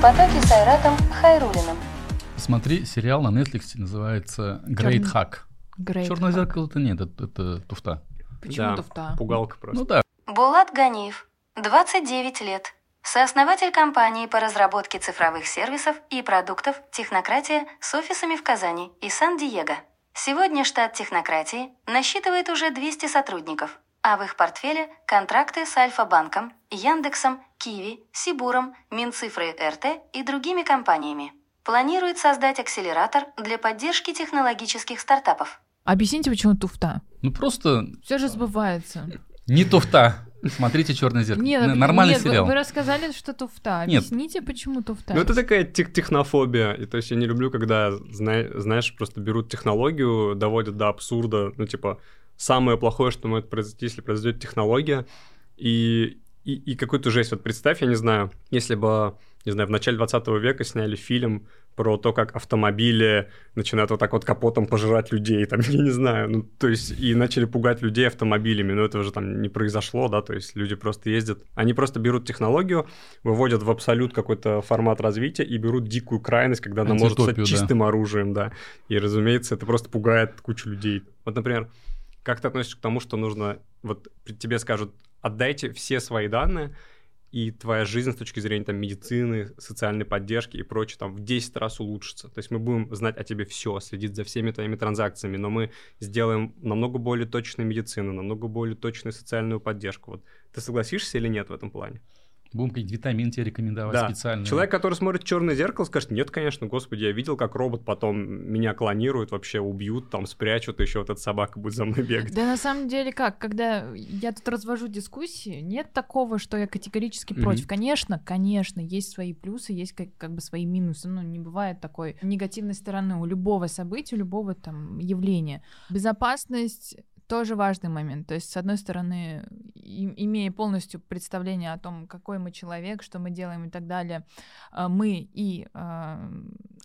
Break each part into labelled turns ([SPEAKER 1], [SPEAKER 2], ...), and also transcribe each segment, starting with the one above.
[SPEAKER 1] в потоке с Айратом Хайрулиным.
[SPEAKER 2] Смотри, сериал на Netflix называется Great
[SPEAKER 3] Чёрный-
[SPEAKER 2] Hack.
[SPEAKER 3] Great
[SPEAKER 2] Черное
[SPEAKER 3] Hack.
[SPEAKER 2] зеркало это нет, это, это туфта.
[SPEAKER 3] Почему
[SPEAKER 4] Да,
[SPEAKER 3] туфта?
[SPEAKER 4] Пугалка просто.
[SPEAKER 2] Ну да,
[SPEAKER 1] Булат Ганиев, 29 лет. Сооснователь компании по разработке цифровых сервисов и продуктов «Технократия» с офисами в Казани и Сан-Диего. Сегодня штат «Технократии» насчитывает уже 200 сотрудников, а в их портфеле контракты с Альфа-банком, Яндексом, Киви, Сибуром, Минцифрой РТ и другими компаниями. Планирует создать акселератор для поддержки технологических стартапов.
[SPEAKER 3] Объясните, почему туфта?
[SPEAKER 2] ну просто
[SPEAKER 3] Все же сбывается.
[SPEAKER 2] не туфта. Смотрите Черное зеркало.
[SPEAKER 3] Нет,
[SPEAKER 2] Нормальный
[SPEAKER 3] нет, вы-
[SPEAKER 2] сериал.
[SPEAKER 3] Вы, рассказали, что туфта.
[SPEAKER 2] Нет.
[SPEAKER 3] Объясните, почему туфта.
[SPEAKER 4] Ну, это такая тех- технофобия. И, то есть я не люблю, когда, зна- знаешь, просто берут технологию, доводят до абсурда. Ну, типа, самое плохое, что может произойти, если произойдет технология, и, и, и какую-то жесть. Вот представь, я не знаю, если бы, не знаю, в начале 20 века сняли фильм про то, как автомобили начинают вот так вот капотом пожирать людей, там, я не знаю, ну, то есть, и начали пугать людей автомобилями, но этого же там не произошло, да, то есть люди просто ездят, они просто берут технологию, выводят в абсолют какой-то формат развития и берут дикую крайность, когда она может стать
[SPEAKER 2] Антиутопию, да.
[SPEAKER 4] чистым оружием, да, и, разумеется, это просто пугает кучу людей. Вот, например, как ты относишься к тому, что нужно, вот тебе скажут, отдайте все свои данные, и твоя жизнь с точки зрения там, медицины, социальной поддержки и прочее там в 10 раз улучшится. То есть мы будем знать о тебе все, следить за всеми твоими транзакциями, но мы сделаем намного более точную медицину, намного более точную социальную поддержку. Вот ты согласишься или нет в этом плане?
[SPEAKER 2] Будем какие-то витамины тебе рекомендовать
[SPEAKER 4] Да.
[SPEAKER 2] специально.
[SPEAKER 4] Человек, который смотрит черное зеркало, скажет: нет, конечно, господи, я видел, как робот потом меня клонирует, вообще убьют, там спрячут, еще вот эта собака будет за мной бегать.
[SPEAKER 3] Да на самом деле как, когда я тут развожу дискуссии, нет такого, что я категорически
[SPEAKER 4] Мгм.
[SPEAKER 3] против. Конечно, конечно, есть свои плюсы, есть как, как бы свои минусы. Ну, не бывает такой негативной стороны у любого события, у любого там явления. Безопасность тоже важный момент. То есть, с одной стороны, имея полностью представление о том, какой мы человек, что мы делаем и так далее, а, мы и а,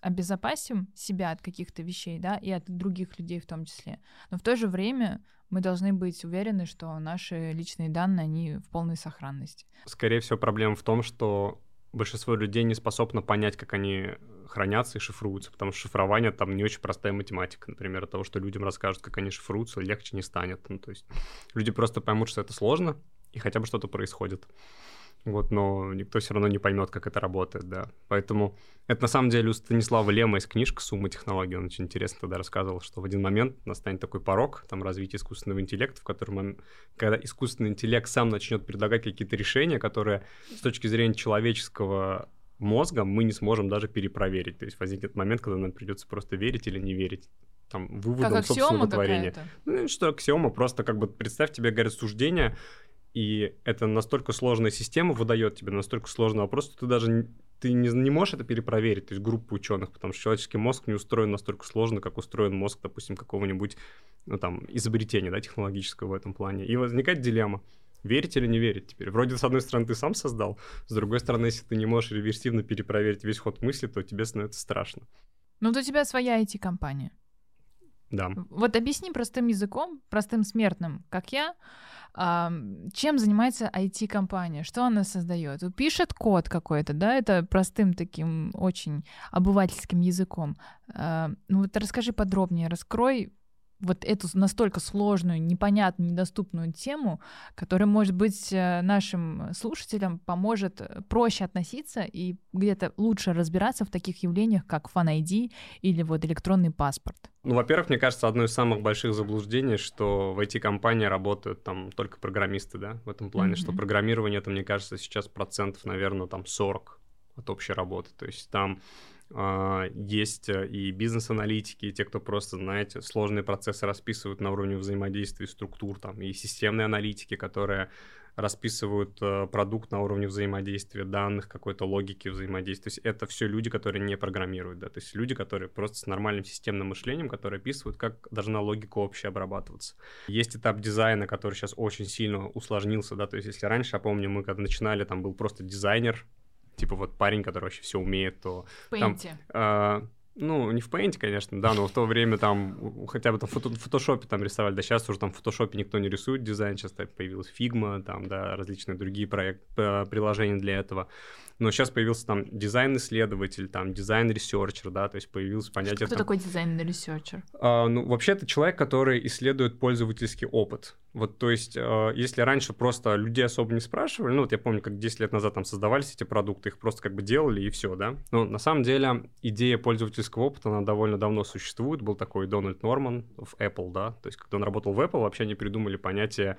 [SPEAKER 3] обезопасим себя от каких-то вещей, да, и от других людей в том числе. Но в то же время мы должны быть уверены, что наши личные данные, они в полной сохранности.
[SPEAKER 4] Скорее всего, проблема в том, что большинство людей не способно понять, как они хранятся и шифруются, потому что шифрование там не очень простая математика, например, того, что людям расскажут, как они шифруются, легче не станет. Ну, то есть люди просто поймут, что это сложно, и хотя бы что-то происходит. Вот, но никто все равно не поймет, как это работает, да. Поэтому это на самом деле у Станислава Лема есть книжка «Сумма технологий». Он очень интересно тогда рассказывал, что в один момент настанет такой порог, там, развития искусственного интеллекта, в котором, он- когда искусственный интеллект сам начнет предлагать какие-то решения, которые с точки зрения человеческого мозга мы не сможем даже перепроверить. То есть возникнет момент, когда нам придется просто верить или не верить там, выводом
[SPEAKER 3] как
[SPEAKER 4] собственного творения. Ну, что аксиома, просто как бы представь, тебе говорят суждение, и это настолько сложная система выдает тебе настолько сложный вопрос, что ты даже ты не, не можешь это перепроверить, то есть группа ученых, потому что человеческий мозг не устроен настолько сложно, как устроен мозг, допустим, какого-нибудь, ну, там, изобретения, да, технологического в этом плане. И возникает дилемма. Верить или не верить теперь? Вроде, с одной стороны, ты сам создал, с другой стороны, если ты не можешь реверсивно перепроверить весь ход мысли, то тебе становится страшно.
[SPEAKER 3] Ну, вот у тебя своя IT-компания.
[SPEAKER 4] Да.
[SPEAKER 3] Вот объясни простым языком, простым смертным, как я, чем занимается IT-компания, что она создает. Пишет код какой-то, да, это простым таким очень обывательским языком. А, Ну вот расскажи подробнее, раскрой вот эту настолько сложную, непонятную, недоступную тему, которая, может быть, э, нашим слушателям поможет э, проще относиться и где-то лучше разбираться в таких явлениях, как Fan ID или вот электронный паспорт.
[SPEAKER 4] Ну, во-первых, мне кажется, одно из самых больших заблуждений, что в IT-компании работают там только программисты, да, в этом плане, что
[SPEAKER 3] Мгм.
[SPEAKER 4] программирование, это, мне кажется, сейчас процентов, наверное, там 40 от общей работы. То есть там есть э, и бизнес-аналитики, и те, кто просто, знаете, сложные процессы расписывают на уровне взаимодействия структур, там, и системные аналитики, которые расписывают э, продукт на уровне взаимодействия данных, какой-то логики взаимодействия. То есть это все люди, которые не программируют, да, то есть люди, которые просто с нормальным системным мышлением, которые описывают, как должна логика общая обрабатываться. Есть этап дизайна, который сейчас очень сильно усложнился, да, то есть если раньше, я помню, мы когда начинали, там был просто дизайнер, типа вот парень, который вообще все умеет, то
[SPEAKER 3] В
[SPEAKER 4] Там, а, ну, не в Paint, конечно, да, но в то время там хотя бы там в фотошопе там рисовали, да сейчас уже там в фотошопе никто не рисует дизайн, сейчас появилась Figma, там, да, различные другие проект, приложения для этого но сейчас появился там дизайн-исследователь, там дизайн- researcher, да, то есть появилось понятие...
[SPEAKER 3] Кто
[SPEAKER 4] там,
[SPEAKER 3] такой дизайн- researcher?
[SPEAKER 4] А, ну, вообще это человек, который исследует пользовательский опыт. Вот, то есть, э, если раньше просто людей особо не спрашивали, ну, вот я помню, как 10 лет назад там создавались эти продукты, их просто как бы делали и все, да. Но на самом деле идея пользовательского опыта, она довольно давно существует. Был такой Дональд Норман в Apple, да, то есть, когда он работал в Apple, вообще они придумали понятие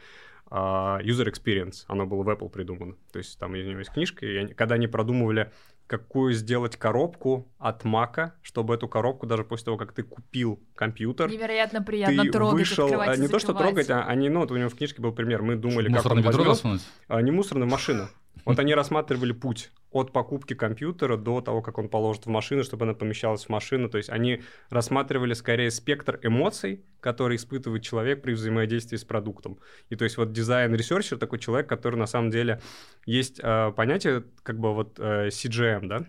[SPEAKER 4] user experience, оно было в Apple придумано. То есть там у него есть книжка, и они, когда они продумывали, какую сделать коробку от Мака, чтобы эту коробку даже после того, как ты купил компьютер,
[SPEAKER 3] невероятно приятно
[SPEAKER 4] ты
[SPEAKER 3] трогать,
[SPEAKER 4] вышел,
[SPEAKER 3] открывать,
[SPEAKER 4] не
[SPEAKER 3] и
[SPEAKER 4] то что трогать, а они, ну вот у него в книжке был пример, мы думали, как он возьмет, а, не мусорная машина, вот они рассматривали путь от покупки компьютера до того, как он положит в машину, чтобы она помещалась в машину. То есть они рассматривали скорее спектр эмоций, которые испытывает человек при взаимодействии с продуктом. И то есть вот дизайн- researcher такой человек, который на самом деле есть э, понятие как бы вот э, CJM, да,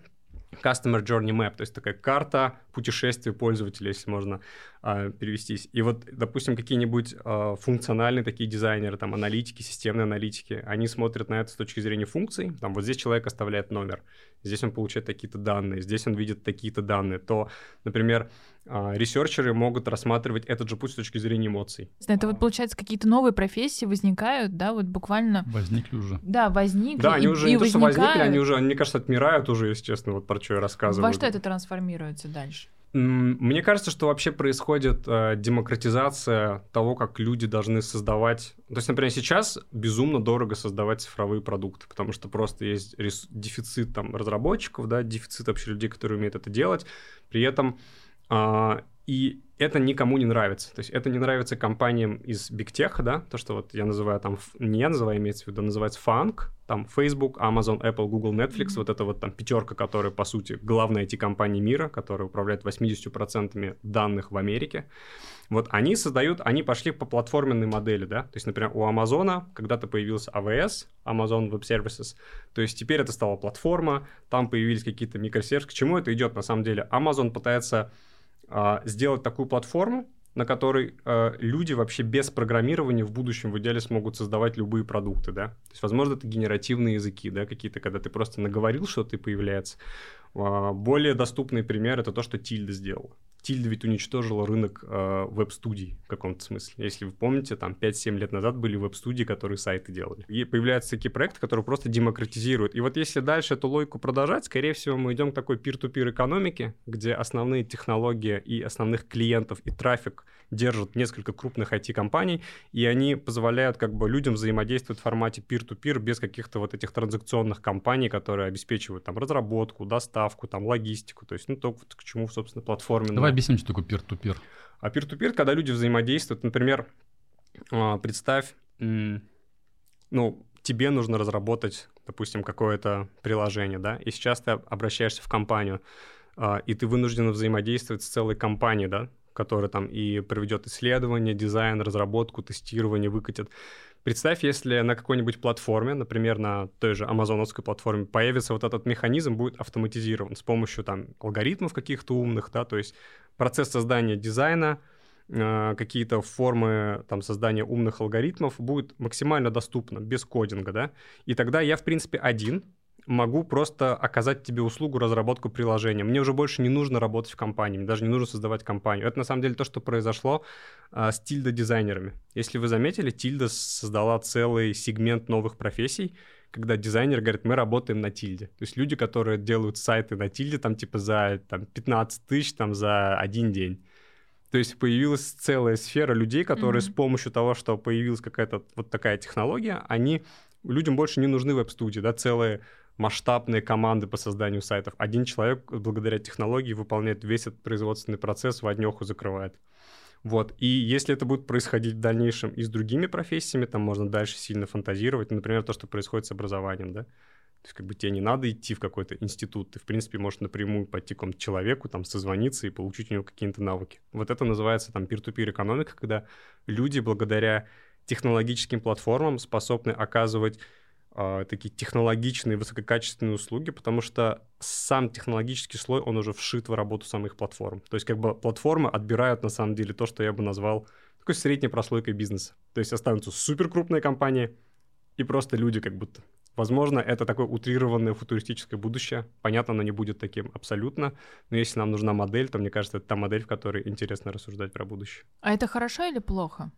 [SPEAKER 4] Customer Journey Map, то есть такая карта путешествия пользователя, если можно э, перевестись. И вот, допустим, какие-нибудь э, функциональные такие дизайнеры, там, аналитики, системные аналитики, они смотрят на это с точки зрения функций. Там вот здесь человек оставляет номер, здесь он получает такие-то данные, здесь он видит такие-то данные. То, например, э, researcher ы могут рассматривать этот же путь с точки зрения эмоций.
[SPEAKER 3] Это вот, получается, какие-то новые профессии возникают, да, вот буквально...
[SPEAKER 2] Возникли уже.
[SPEAKER 3] Да, возникли.
[SPEAKER 4] Да, они
[SPEAKER 3] и,
[SPEAKER 4] уже
[SPEAKER 3] и
[SPEAKER 4] не то, что
[SPEAKER 3] возникают...
[SPEAKER 4] возникли, они уже, мне кажется, отмирают уже, если честно, вот про что я рассказываю.
[SPEAKER 3] Во что это трансформируется дальше?
[SPEAKER 4] Мне кажется, что вообще происходит э, демократизация того, как люди должны создавать. То есть, например, сейчас безумно дорого создавать цифровые продукты, потому что просто есть рес... дефицит там разработчиков, да, дефицит вообще людей, которые умеют это делать. При этом э, и это никому не нравится. То есть это не нравится компаниям из Big Tech, да, то, что вот я называю там, не я называю, имеется в виду, называется фанк, там Facebook, Amazon, Apple, Google, Netflix, вот это вот там пятерка, которая, по сути, главная IT-компания мира, которая управляет 80% данных в Америке. Вот они создают, они пошли по платформенной модели, да, то есть, например, у Amazon когда-то появился AWS, Amazon Web Services, то есть теперь это стала платформа, там появились какие-то микросервисы. К чему это идет на самом деле? Amazon пытается а, сделать такую платформу, на которой э, люди вообще без программирования в будущем в идеале смогут создавать любые продукты, да. То есть, возможно, это генеративные языки, да, какие-то, когда ты просто наговорил что-то и появляется. Э, более доступный пример это то, что Тильда сделала. Тильда ведь уничтожила рынок э, веб-студий в каком-то смысле. Если вы помните, там 5-7 лет назад были веб-студии, которые сайты делали. И появляются такие проекты, которые просто демократизируют. И вот если дальше эту логику продолжать, скорее всего, мы идем к такой пир-ту-пир экономике, где основные технологии и основных клиентов и трафик держат несколько крупных IT-компаний, и они позволяют как бы людям взаимодействовать в формате peer-to-peer без каких-то вот этих транзакционных компаний, которые обеспечивают там разработку, доставку, там логистику, то есть ну то, к чему, собственно, платформенная.
[SPEAKER 2] Давай объясним, что такое peer-to-peer.
[SPEAKER 4] А peer-to-peer, когда люди взаимодействуют, например, а, представь, ну, тебе нужно разработать, допустим, какое-то приложение, да, и сейчас ты обращаешься в компанию, а, и ты вынужден взаимодействовать с целой компанией, да, которая там и проведет исследование, дизайн, разработку, тестирование, выкатит. Представь, если на какой-нибудь платформе, например, на той же амазоновской платформе, появится вот этот механизм, будет автоматизирован с помощью там алгоритмов каких-то умных, да, то есть процесс создания дизайна, э, какие-то формы там создания умных алгоритмов будет максимально доступно, без кодинга, да, и тогда я, в принципе, один могу просто оказать тебе услугу разработку приложения. Мне уже больше не нужно работать в компании, мне даже не нужно создавать компанию. Это на самом деле то, что произошло а, с Тильда-дизайнерами. Если вы заметили, Тильда создала целый сегмент новых профессий, когда дизайнер говорит, мы работаем на Тильде. То есть люди, которые делают сайты на Тильде, там типа за там, 15 тысяч, там за один день. То есть появилась целая сфера людей, которые mm-hmm. с помощью того, что появилась какая-то вот такая технология, они людям больше не нужны веб-студии, да, целые масштабные команды по созданию сайтов. Один человек благодаря технологии выполняет весь этот производственный процесс, в однеху закрывает. Вот. И если это будет происходить в дальнейшем и с другими профессиями, там можно дальше сильно фантазировать. Например, то, что происходит с образованием, да. То есть как бы тебе не надо идти в какой-то институт, ты, в принципе, можешь напрямую пойти к какому-то человеку, там, созвониться и получить у него какие-то навыки. Вот это называется там peer-to-peer экономика, когда люди благодаря технологическим платформам способны оказывать э, такие технологичные, высококачественные услуги, потому что сам технологический слой, он уже вшит в работу самих платформ. То есть как бы платформы отбирают на самом деле то, что я бы назвал такой средней прослойкой бизнеса. То есть останутся супер крупные компании и просто люди как будто. Возможно, это такое утрированное футуристическое будущее. Понятно, оно не будет таким абсолютно, но если нам нужна модель, то мне кажется, это та модель, в которой интересно рассуждать про будущее.
[SPEAKER 3] А это хорошо или плохо?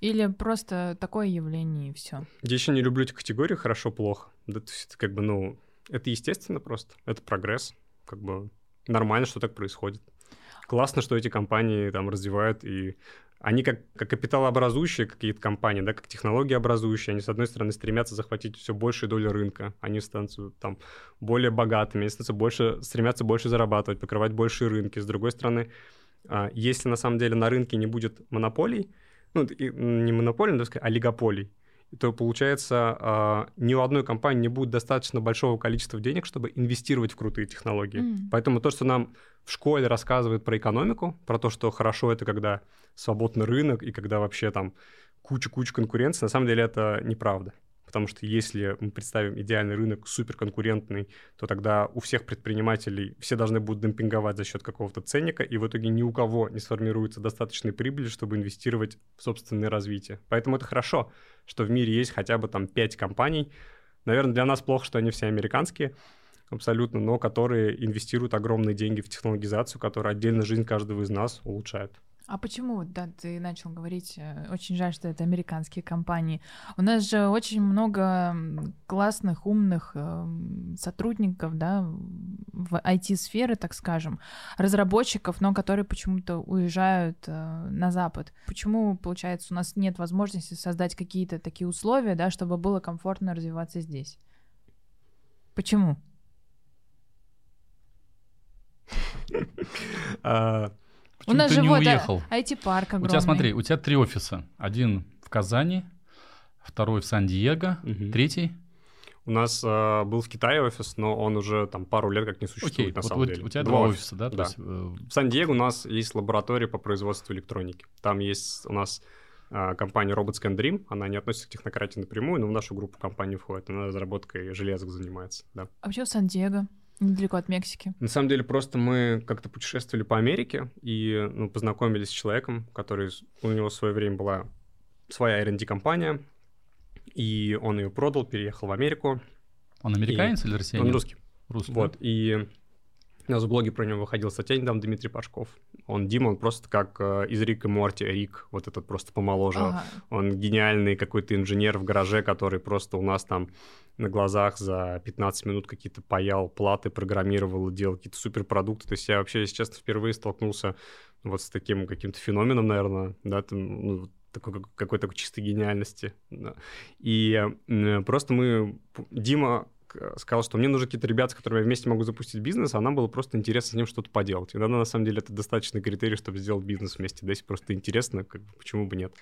[SPEAKER 3] Или просто такое явление и все?
[SPEAKER 4] Я еще не люблю эти категории хорошо-плохо. Да, то есть это как бы, ну, это естественно просто. Это прогресс. Как бы нормально, что так происходит. Классно, что эти компании там развивают и они как, как капиталообразующие какие-то компании, да, как технологиообразующие, они, с одной стороны, стремятся захватить все большую долю рынка, они станут там более богатыми, они станут больше, стремятся больше зарабатывать, покрывать большие рынки. С другой стороны, а, если на самом деле на рынке не будет монополий, ну, не монополий, но, сказать, а олигополий, то получается, а, ни у одной компании не будет достаточно большого количества денег, чтобы инвестировать в крутые технологии. Mm. Поэтому то, что нам в школе рассказывают про экономику, про то, что хорошо это когда свободный рынок и когда вообще там куча-куча конкуренции, на самом деле это неправда. Потому что если мы представим идеальный рынок суперконкурентный, то тогда у всех предпринимателей все должны будут демпинговать за счет какого-то ценника, и в итоге ни у кого не сформируется достаточной прибыли, чтобы инвестировать в собственное развитие. Поэтому это хорошо, что в мире есть хотя бы там 5 компаний. Наверное, для нас плохо, что они все американские, абсолютно, но которые инвестируют огромные деньги в технологизацию, которая отдельно жизнь каждого из нас улучшает.
[SPEAKER 3] А почему, да, ты начал говорить, э, очень жаль, что это американские компании. У нас же очень много классных, умных э, сотрудников, да, в IT-сфере, так скажем, разработчиков, но которые почему-то уезжают э, на Запад. Почему, получается, у нас нет возможности создать какие-то такие условия, да, чтобы было комфортно развиваться здесь? Почему?
[SPEAKER 2] А, Почему у нас же не вот уехал?
[SPEAKER 3] IT-парк огромный.
[SPEAKER 2] У тебя, смотри, у тебя три офиса. Один в Казани, второй в Сан-Диего, угу. третий...
[SPEAKER 4] У нас э, был в Китае офис, но он уже там пару лет как не существует, Окей, на вот, самом вот деле.
[SPEAKER 2] У тебя два, два офиса, да?
[SPEAKER 4] да. Есть, э... В Сан-Диего у нас есть лаборатория по производству электроники. Там есть у нас э, компания Robots Can Dream, она не относится к технократии напрямую, но в нашу группу компаний входит, она разработкой железок занимается, да.
[SPEAKER 3] А почему Сан-Диего? Недалеко от Мексики.
[SPEAKER 4] На самом деле, просто мы как-то путешествовали по Америке и ну, познакомились с человеком, который у него в свое время была своя R&D-компания, и он ее продал, переехал в Америку.
[SPEAKER 2] Он американец и... или россиянин?
[SPEAKER 4] Он русский.
[SPEAKER 2] Русский,
[SPEAKER 4] Вот,
[SPEAKER 2] да?
[SPEAKER 4] и у нас в блоге про него выходил статья недавно Дмитрий Пашков. Он Дима, он просто как э, из Рик и Морти, Рик, вот этот просто помоложе. Ага. Он гениальный какой-то инженер в гараже, который просто у нас там на глазах за 15 минут какие-то паял платы, программировал, делал какие-то суперпродукты. То есть я вообще, если честно, впервые столкнулся вот с таким каким-то феноменом, наверное, да, там, ну, такой какой-то чистой гениальности. Да. И просто мы... Дима Э, сказал, что мне нужны какие-то ребята, с которыми я вместе могу запустить бизнес, а нам было просто интересно с ним что-то поделать. Иногда, на самом деле, это достаточно критерий, чтобы сделать бизнес вместе. Да, если просто интересно, как почему бы нет.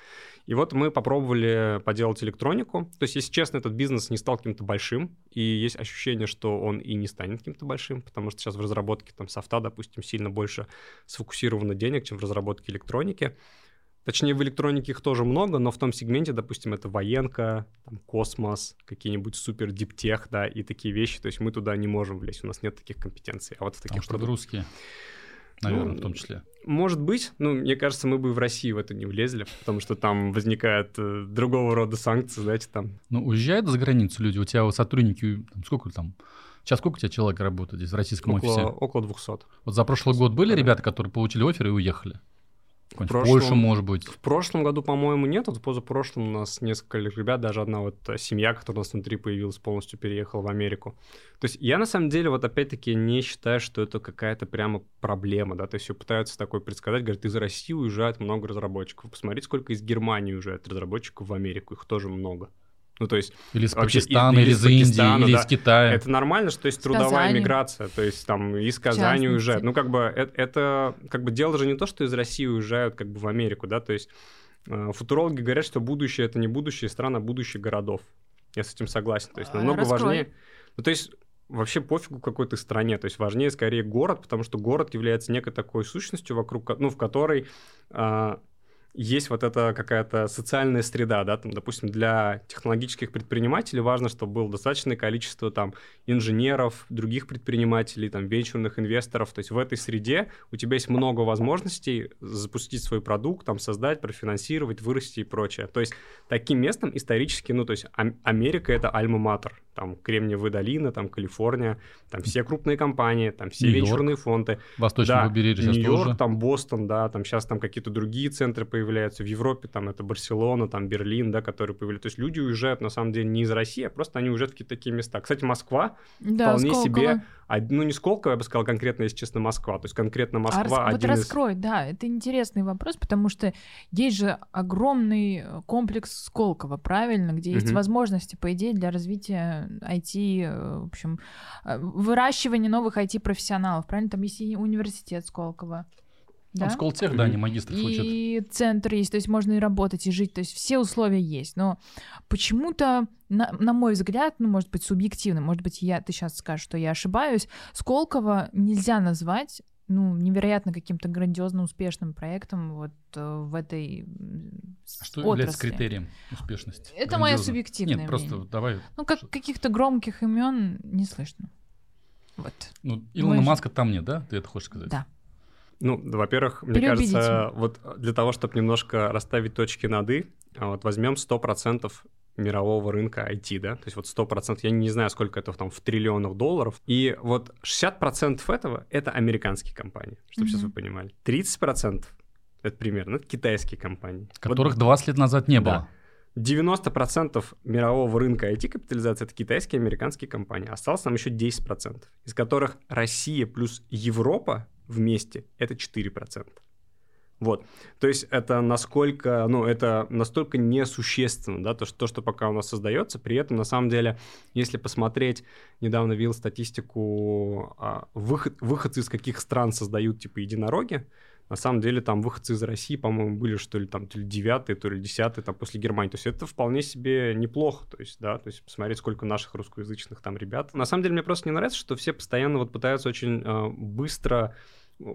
[SPEAKER 4] И вот мы попробовали поделать электронику. То есть, если честно, этот бизнес не стал каким-то большим, и есть ощущение, что он и не станет каким-то большим, потому что сейчас в разработке там софта, допустим, сильно больше сфокусировано денег, чем в разработке электроники. Точнее, в электронике их тоже много, но в том сегменте, допустим, это военка, там, космос, какие-нибудь супер диптех, да, и такие вещи. То есть мы туда не можем влезть, у нас нет таких компетенций. А вот в таких
[SPEAKER 2] Потому что русские, наверное, ну, в том числе.
[SPEAKER 4] Может быть, ну, мне кажется, мы бы в России в это не влезли, потому что там возникают э, другого рода санкции, знаете, там.
[SPEAKER 2] Ну, уезжают за границу люди, у тебя вот сотрудники, там, сколько там, Сейчас сколько у тебя человек работает здесь в российском
[SPEAKER 4] около,
[SPEAKER 2] офисе?
[SPEAKER 4] Около 200.
[SPEAKER 2] Вот за прошлый год были ребята, которые получили офер и уехали? В прошлом, Польшу, может быть.
[SPEAKER 4] В прошлом году, по-моему, нет. Вот позапрошлом у нас несколько ребят, даже одна вот семья, которая у нас внутри появилась, полностью переехала в Америку. То есть я на самом деле вот опять-таки не считаю, что это какая-то прямо проблема, да, то есть все пытаются такое предсказать, говорят, из России уезжает много разработчиков. Посмотрите, сколько из Германии уезжает разработчиков в Америку, их тоже много. Ну, то есть...
[SPEAKER 2] Или из Пакистана, или из Индии, или да. из Китая.
[SPEAKER 4] Это нормально, что есть трудовая Казани. миграция, то есть там из Казани уезжают. Ну, как бы это, это как бы дело же не то, что из России уезжают как бы в Америку, да, то есть э, футурологи говорят, что будущее — это не будущее стран, а будущее городов. Я с этим согласен. То есть а, намного Раскрой. важнее... Ну, то есть вообще пофигу какой то стране, то есть важнее скорее город, потому что город является некой такой сущностью, вокруг, ну, в которой... Есть вот эта какая-то социальная среда, да, там, допустим, для технологических предпринимателей важно, чтобы было достаточное количество там инженеров, других предпринимателей, там, венчурных инвесторов, то есть в этой среде у тебя есть много возможностей запустить свой продукт, там, создать, профинансировать, вырасти и прочее. То есть таким местом исторически, ну, то есть Америка — это альма-матер, там, Кремниевая долина, там, Калифорния, там, все крупные компании, там, все венчурные фонды.
[SPEAKER 2] Восточное да, побережье
[SPEAKER 4] Нью-Йорк,
[SPEAKER 2] тоже.
[SPEAKER 4] там, Бостон, да, там сейчас там какие-то другие центры появляются, появляются в Европе, там это Барселона, там Берлин, да, которые появляются. То есть люди уезжают на самом деле не из России, а просто они уезжают в какие-то такие места. Кстати, Москва да, вполне Сколково. себе, ну не Сколково, я бы сказал конкретно, если честно, Москва. То есть конкретно Москва
[SPEAKER 3] а
[SPEAKER 4] один
[SPEAKER 3] вот раскрой, из... да, это интересный вопрос, потому что есть же огромный э, комплекс Сколково, правильно, где есть угу. возможности, по идее, для развития IT, э, в общем, э, выращивания новых IT-профессионалов, правильно? Там есть и университет Сколково.
[SPEAKER 2] Да? Там Сколтех, да, они магистров
[SPEAKER 3] и
[SPEAKER 2] учат.
[SPEAKER 3] И центр есть, то есть можно и работать, и жить, то есть все условия есть. Но почему-то, на, на мой взгляд, ну, может быть, субъективно, может быть, я, ты сейчас скажешь, что я ошибаюсь, Сколково нельзя назвать ну, невероятно каким-то грандиозно успешным проектом вот э, в этой
[SPEAKER 2] а что отрасли. является критерием успешности?
[SPEAKER 3] Это мое субъективное
[SPEAKER 2] Нет, мнение. просто давай.
[SPEAKER 3] Ну, как каких-то громких имен не слышно. Вот.
[SPEAKER 2] Ну, Илона Мой... Маска там нет, да? Ты это хочешь сказать?
[SPEAKER 3] Да.
[SPEAKER 4] Ну, во-первых, мне кажется, вот для того, чтобы немножко расставить точки над «и», вот возьмем 100% мирового рынка IT, да, то есть вот 100%, я не знаю, сколько это там в триллионах долларов, и вот 60% этого — это американские компании, чтобы mm-hmm. сейчас вы понимали. 30% — это примерно, это китайские компании.
[SPEAKER 2] Которых вот, 20 лет назад не было.
[SPEAKER 4] Да. 90% мирового рынка IT-капитализации — это китайские и американские компании. Осталось нам еще 10%, из которых Россия плюс Европа вместе это 4%. Вот. То есть это насколько, ну, это настолько несущественно, да, то, что, то, что пока у нас создается. При этом, на самом деле, если посмотреть, недавно видел статистику, а, выход, выходцы из каких стран создают, типа, единороги, на самом деле там выходцы из России, по-моему, были что ли там то ли девятые, то ли десятые, там после Германии. То есть это вполне себе неплохо, то есть, да, то есть посмотреть, сколько наших русскоязычных там ребят. На самом деле мне просто не нравится, что все постоянно вот пытаются очень э, быстро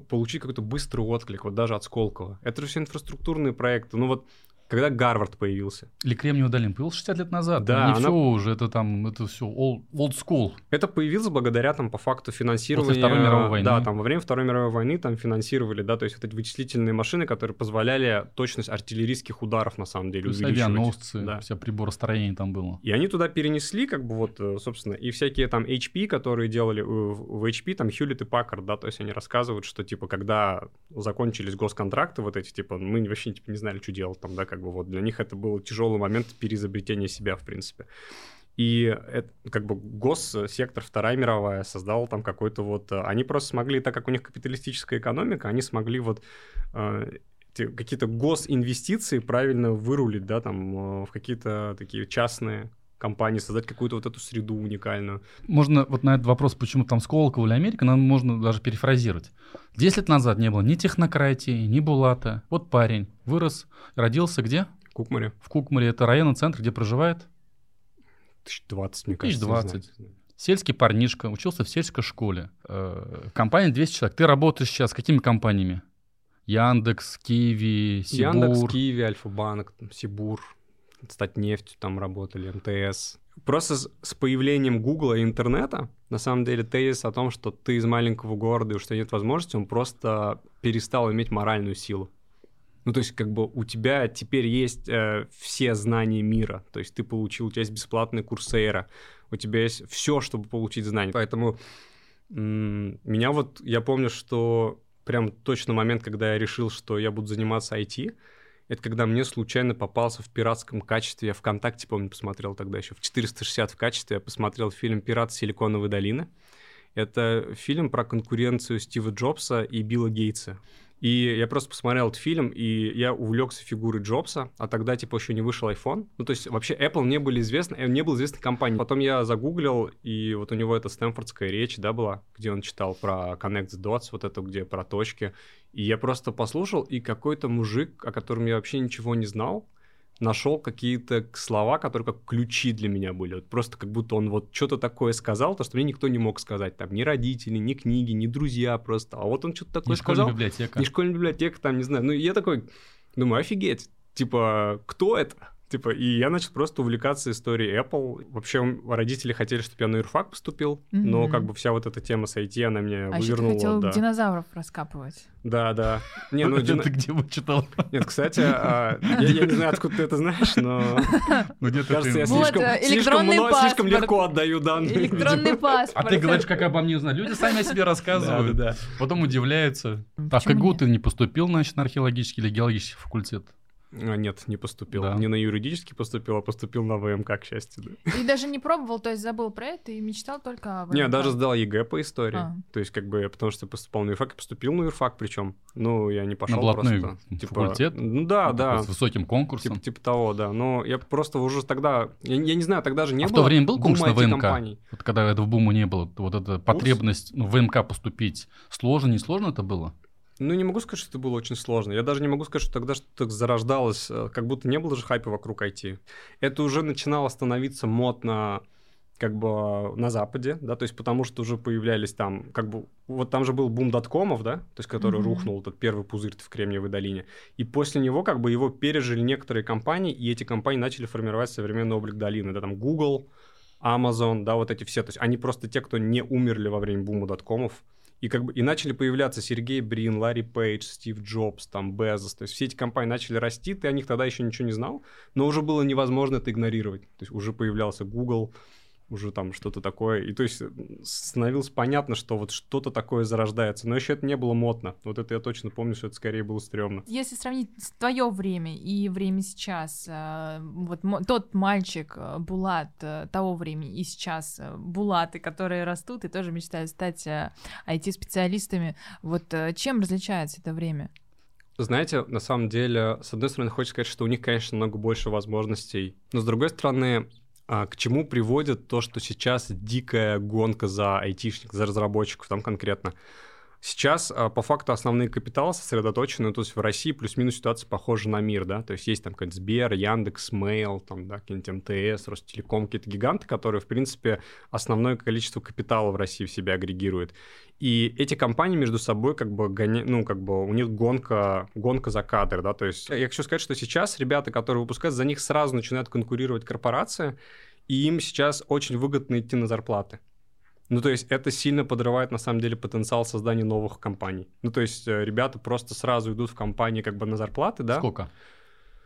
[SPEAKER 4] получить какой-то быстрый отклик, вот даже от Сколково. Это же все инфраструктурные проекты. Ну вот когда Гарвард появился.
[SPEAKER 2] Или Кремниевая долина появился 60 лет назад.
[SPEAKER 4] Да,
[SPEAKER 2] не она... все уже, это там, это все old, old school.
[SPEAKER 4] Это появилось благодаря там по факту финансирования.
[SPEAKER 2] После Второй мировой войны.
[SPEAKER 4] Да, там во время Второй мировой войны там финансировали, да, то есть вот эти вычислительные машины, которые позволяли точность артиллерийских ударов на самом деле
[SPEAKER 2] увеличивать. авианосцы, да. вся приборостроение там было.
[SPEAKER 4] И они туда перенесли, как бы вот, э, собственно, и всякие там HP, которые делали в HP, там Hewlett и Packard, да, то есть они рассказывают, что типа когда закончились госконтракты вот эти, типа мы вообще типа, не знали, что делать там, да, как бы вот для них это был тяжелый момент переизобретения себя, в принципе. И это, как бы госсектор, Вторая мировая, создал там какой-то вот... Э, они просто смогли, так как у них капиталистическая экономика, они смогли вот э, какие-то госинвестиции правильно вырулить, да, там, э, в какие-то такие частные компании, создать какую-то вот эту среду уникальную.
[SPEAKER 2] Можно вот на этот вопрос, почему там Сколково или Америка, нам можно даже перефразировать. Десять лет назад не было ни технократии, ни Булата. Вот парень вырос, родился где?
[SPEAKER 4] Кукмаре.
[SPEAKER 2] В Кукмаре это районный центр, где проживает?
[SPEAKER 4] Тысяч двадцать, мне кажется.
[SPEAKER 2] Тысяч двадцать. Сельский парнишка, учился в сельской школе. Э, компания 200 человек. Ты работаешь сейчас с какими компаниями? Яндекс, Киви, Сибур.
[SPEAKER 4] Яндекс, Киви, Альфа-банк, Сибур, стать нефтью там работали, МТС. Просто с, с появлением Гугла и интернета, на самом деле, тезис о том, что ты из маленького города и что нет возможности, он просто перестал иметь моральную силу. Ну, то есть, как бы у тебя теперь есть э, все знания мира. То есть ты получил, у тебя есть бесплатный курсейра, у тебя есть все, чтобы получить знания. Поэтому меня вот, я помню, что прям точно момент, когда я решил, что я буду заниматься IT, это когда мне случайно попался в пиратском качестве. Я ВКонтакте, помню, посмотрел тогда еще в 460 в качестве. Я посмотрел фильм «Пират Силиконовой долины». Это фильм про конкуренцию Стива Джобса и Билла Гейтса. И я просто посмотрел этот фильм, и я увлекся фигурой Джобса, а тогда, типа, еще не вышел iPhone. Ну, то есть, вообще, Apple не были известны, э, не был известной компанией. Потом я загуглил, и вот у него эта стэнфордская речь, да, была, где он читал про Connect the Dots, вот это, где про точки. И я просто послушал, и какой-то мужик, о котором я вообще ничего не знал, нашел какие-то слова, которые как ключи для меня были. Вот просто как будто он вот что-то такое сказал, то, что мне никто не мог сказать. Там ни родители, ни книги, ни друзья просто. А вот он что-то такое
[SPEAKER 2] не
[SPEAKER 4] сказал.
[SPEAKER 2] школьная библиотека.
[SPEAKER 4] Не школьная библиотека, там, не знаю. Ну, я такой, Думаю, офигеть, типа, кто это? Типа, и я начал просто увлекаться историей Apple. Вообще, родители хотели, чтобы я на юрфак поступил, mm-hmm. но как бы вся вот эта тема с IT, она меня
[SPEAKER 3] а
[SPEAKER 4] вывернула.
[SPEAKER 3] А еще ты хотел
[SPEAKER 4] да.
[SPEAKER 3] динозавров раскапывать.
[SPEAKER 4] Да, да. Не, ну,
[SPEAKER 2] дина... ты где читал?
[SPEAKER 4] Нет, кстати, а, я, я не знаю, откуда ты это знаешь, но
[SPEAKER 2] ну, где
[SPEAKER 4] кажется, я
[SPEAKER 3] вот,
[SPEAKER 4] слишком, много, слишком легко отдаю данные.
[SPEAKER 3] Электронный паспорт.
[SPEAKER 2] А ты говоришь, как обо мне узнать? Люди сами о себе рассказывают.
[SPEAKER 4] Да, да, да.
[SPEAKER 2] Потом удивляются. А в КГУ ты не поступил, значит, на археологический или геологический факультет?
[SPEAKER 4] А, нет, не поступил.
[SPEAKER 2] Да.
[SPEAKER 4] Не на юридический поступил, а поступил на ВМК, к счастью. Да.
[SPEAKER 3] И даже не пробовал, то есть забыл про это и мечтал только о ВМК?
[SPEAKER 4] Не, даже сдал ЕГЭ по истории.
[SPEAKER 3] А.
[SPEAKER 4] То есть, как бы, потому что поступал на юрфак, и поступил на юрфак причем. Ну, я не пошел
[SPEAKER 2] на блатной
[SPEAKER 4] просто. Типа,
[SPEAKER 2] факультет?
[SPEAKER 4] Ну да,
[SPEAKER 2] Ну,
[SPEAKER 4] да.
[SPEAKER 2] С высоким конкурсом.
[SPEAKER 4] Типа, типа того, да. Но я просто уже тогда... Я, я не знаю, тогда же не
[SPEAKER 2] а в
[SPEAKER 4] было
[SPEAKER 2] то время был конкурс на ВМК?
[SPEAKER 4] IT-компаний.
[SPEAKER 2] Вот когда этого бума не было, то вот эта потребность ну, в ВМК поступить, сложно, не сложно это было?
[SPEAKER 4] Ну, не могу сказать, что это было очень сложно. Я даже не могу сказать, что тогда что-то зарождалось, э, как будто не было же хайпа вокруг IT. Это уже начинало становиться модно как бы на Западе, да, то есть потому что уже появлялись там, как бы, вот там же был бум доткомов, да, то есть который
[SPEAKER 3] Мгм.
[SPEAKER 4] рухнул, этот первый пузырь в Кремниевой долине, и после него как бы его пережили некоторые компании, и эти компании начали формировать современный облик долины, да, там Google, Amazon, да, вот эти все, то есть они просто те, кто не умерли во время бума доткомов, и как бы и начали появляться Сергей Брин, Ларри Пейдж, Стив Джобс, там Безос. То есть все эти компании начали расти, ты о них тогда еще ничего не знал, но уже было невозможно это игнорировать. То есть уже появлялся Google, уже там что-то такое. И то есть становилось понятно, что вот что-то такое зарождается. Но еще это не было модно. Вот это я точно помню, что это скорее было стрёмно.
[SPEAKER 3] Если сравнить твое время и время сейчас, э, вот тот мальчик э, Булат э, того времени и сейчас э, Булаты, которые растут и тоже мечтают стать IT-специалистами, вот э, чем различается это время?
[SPEAKER 4] Знаете, на самом деле, с одной стороны, хочется сказать, что у них, конечно, много больше возможностей. Но с другой стороны, а, к чему приводит то, что сейчас дикая гонка за айтишников, за разработчиков там конкретно. Сейчас, а, по факту, основные капиталы сосредоточены, то есть в России плюс-минус ситуация похожа на мир, да, то есть есть там какой-нибудь Сбер, Яндекс, Mail, там, да, какие-нибудь МТС, Ростелеком, какие-то гиганты, которые, в принципе, основное количество капитала в России в себя агрегируют. И эти компании между собой как бы гоня... ну, как бы у них гонка, гонка за кадры, да, то есть я хочу сказать, что сейчас ребята, которые выпускают, за них сразу начинают конкурировать корпорации, и им сейчас очень выгодно идти на зарплаты. Ну, то есть это сильно подрывает, на самом деле, потенциал создания новых компаний. Ну, то есть э, ребята просто сразу идут в компании как бы на зарплаты, да?
[SPEAKER 2] Сколько?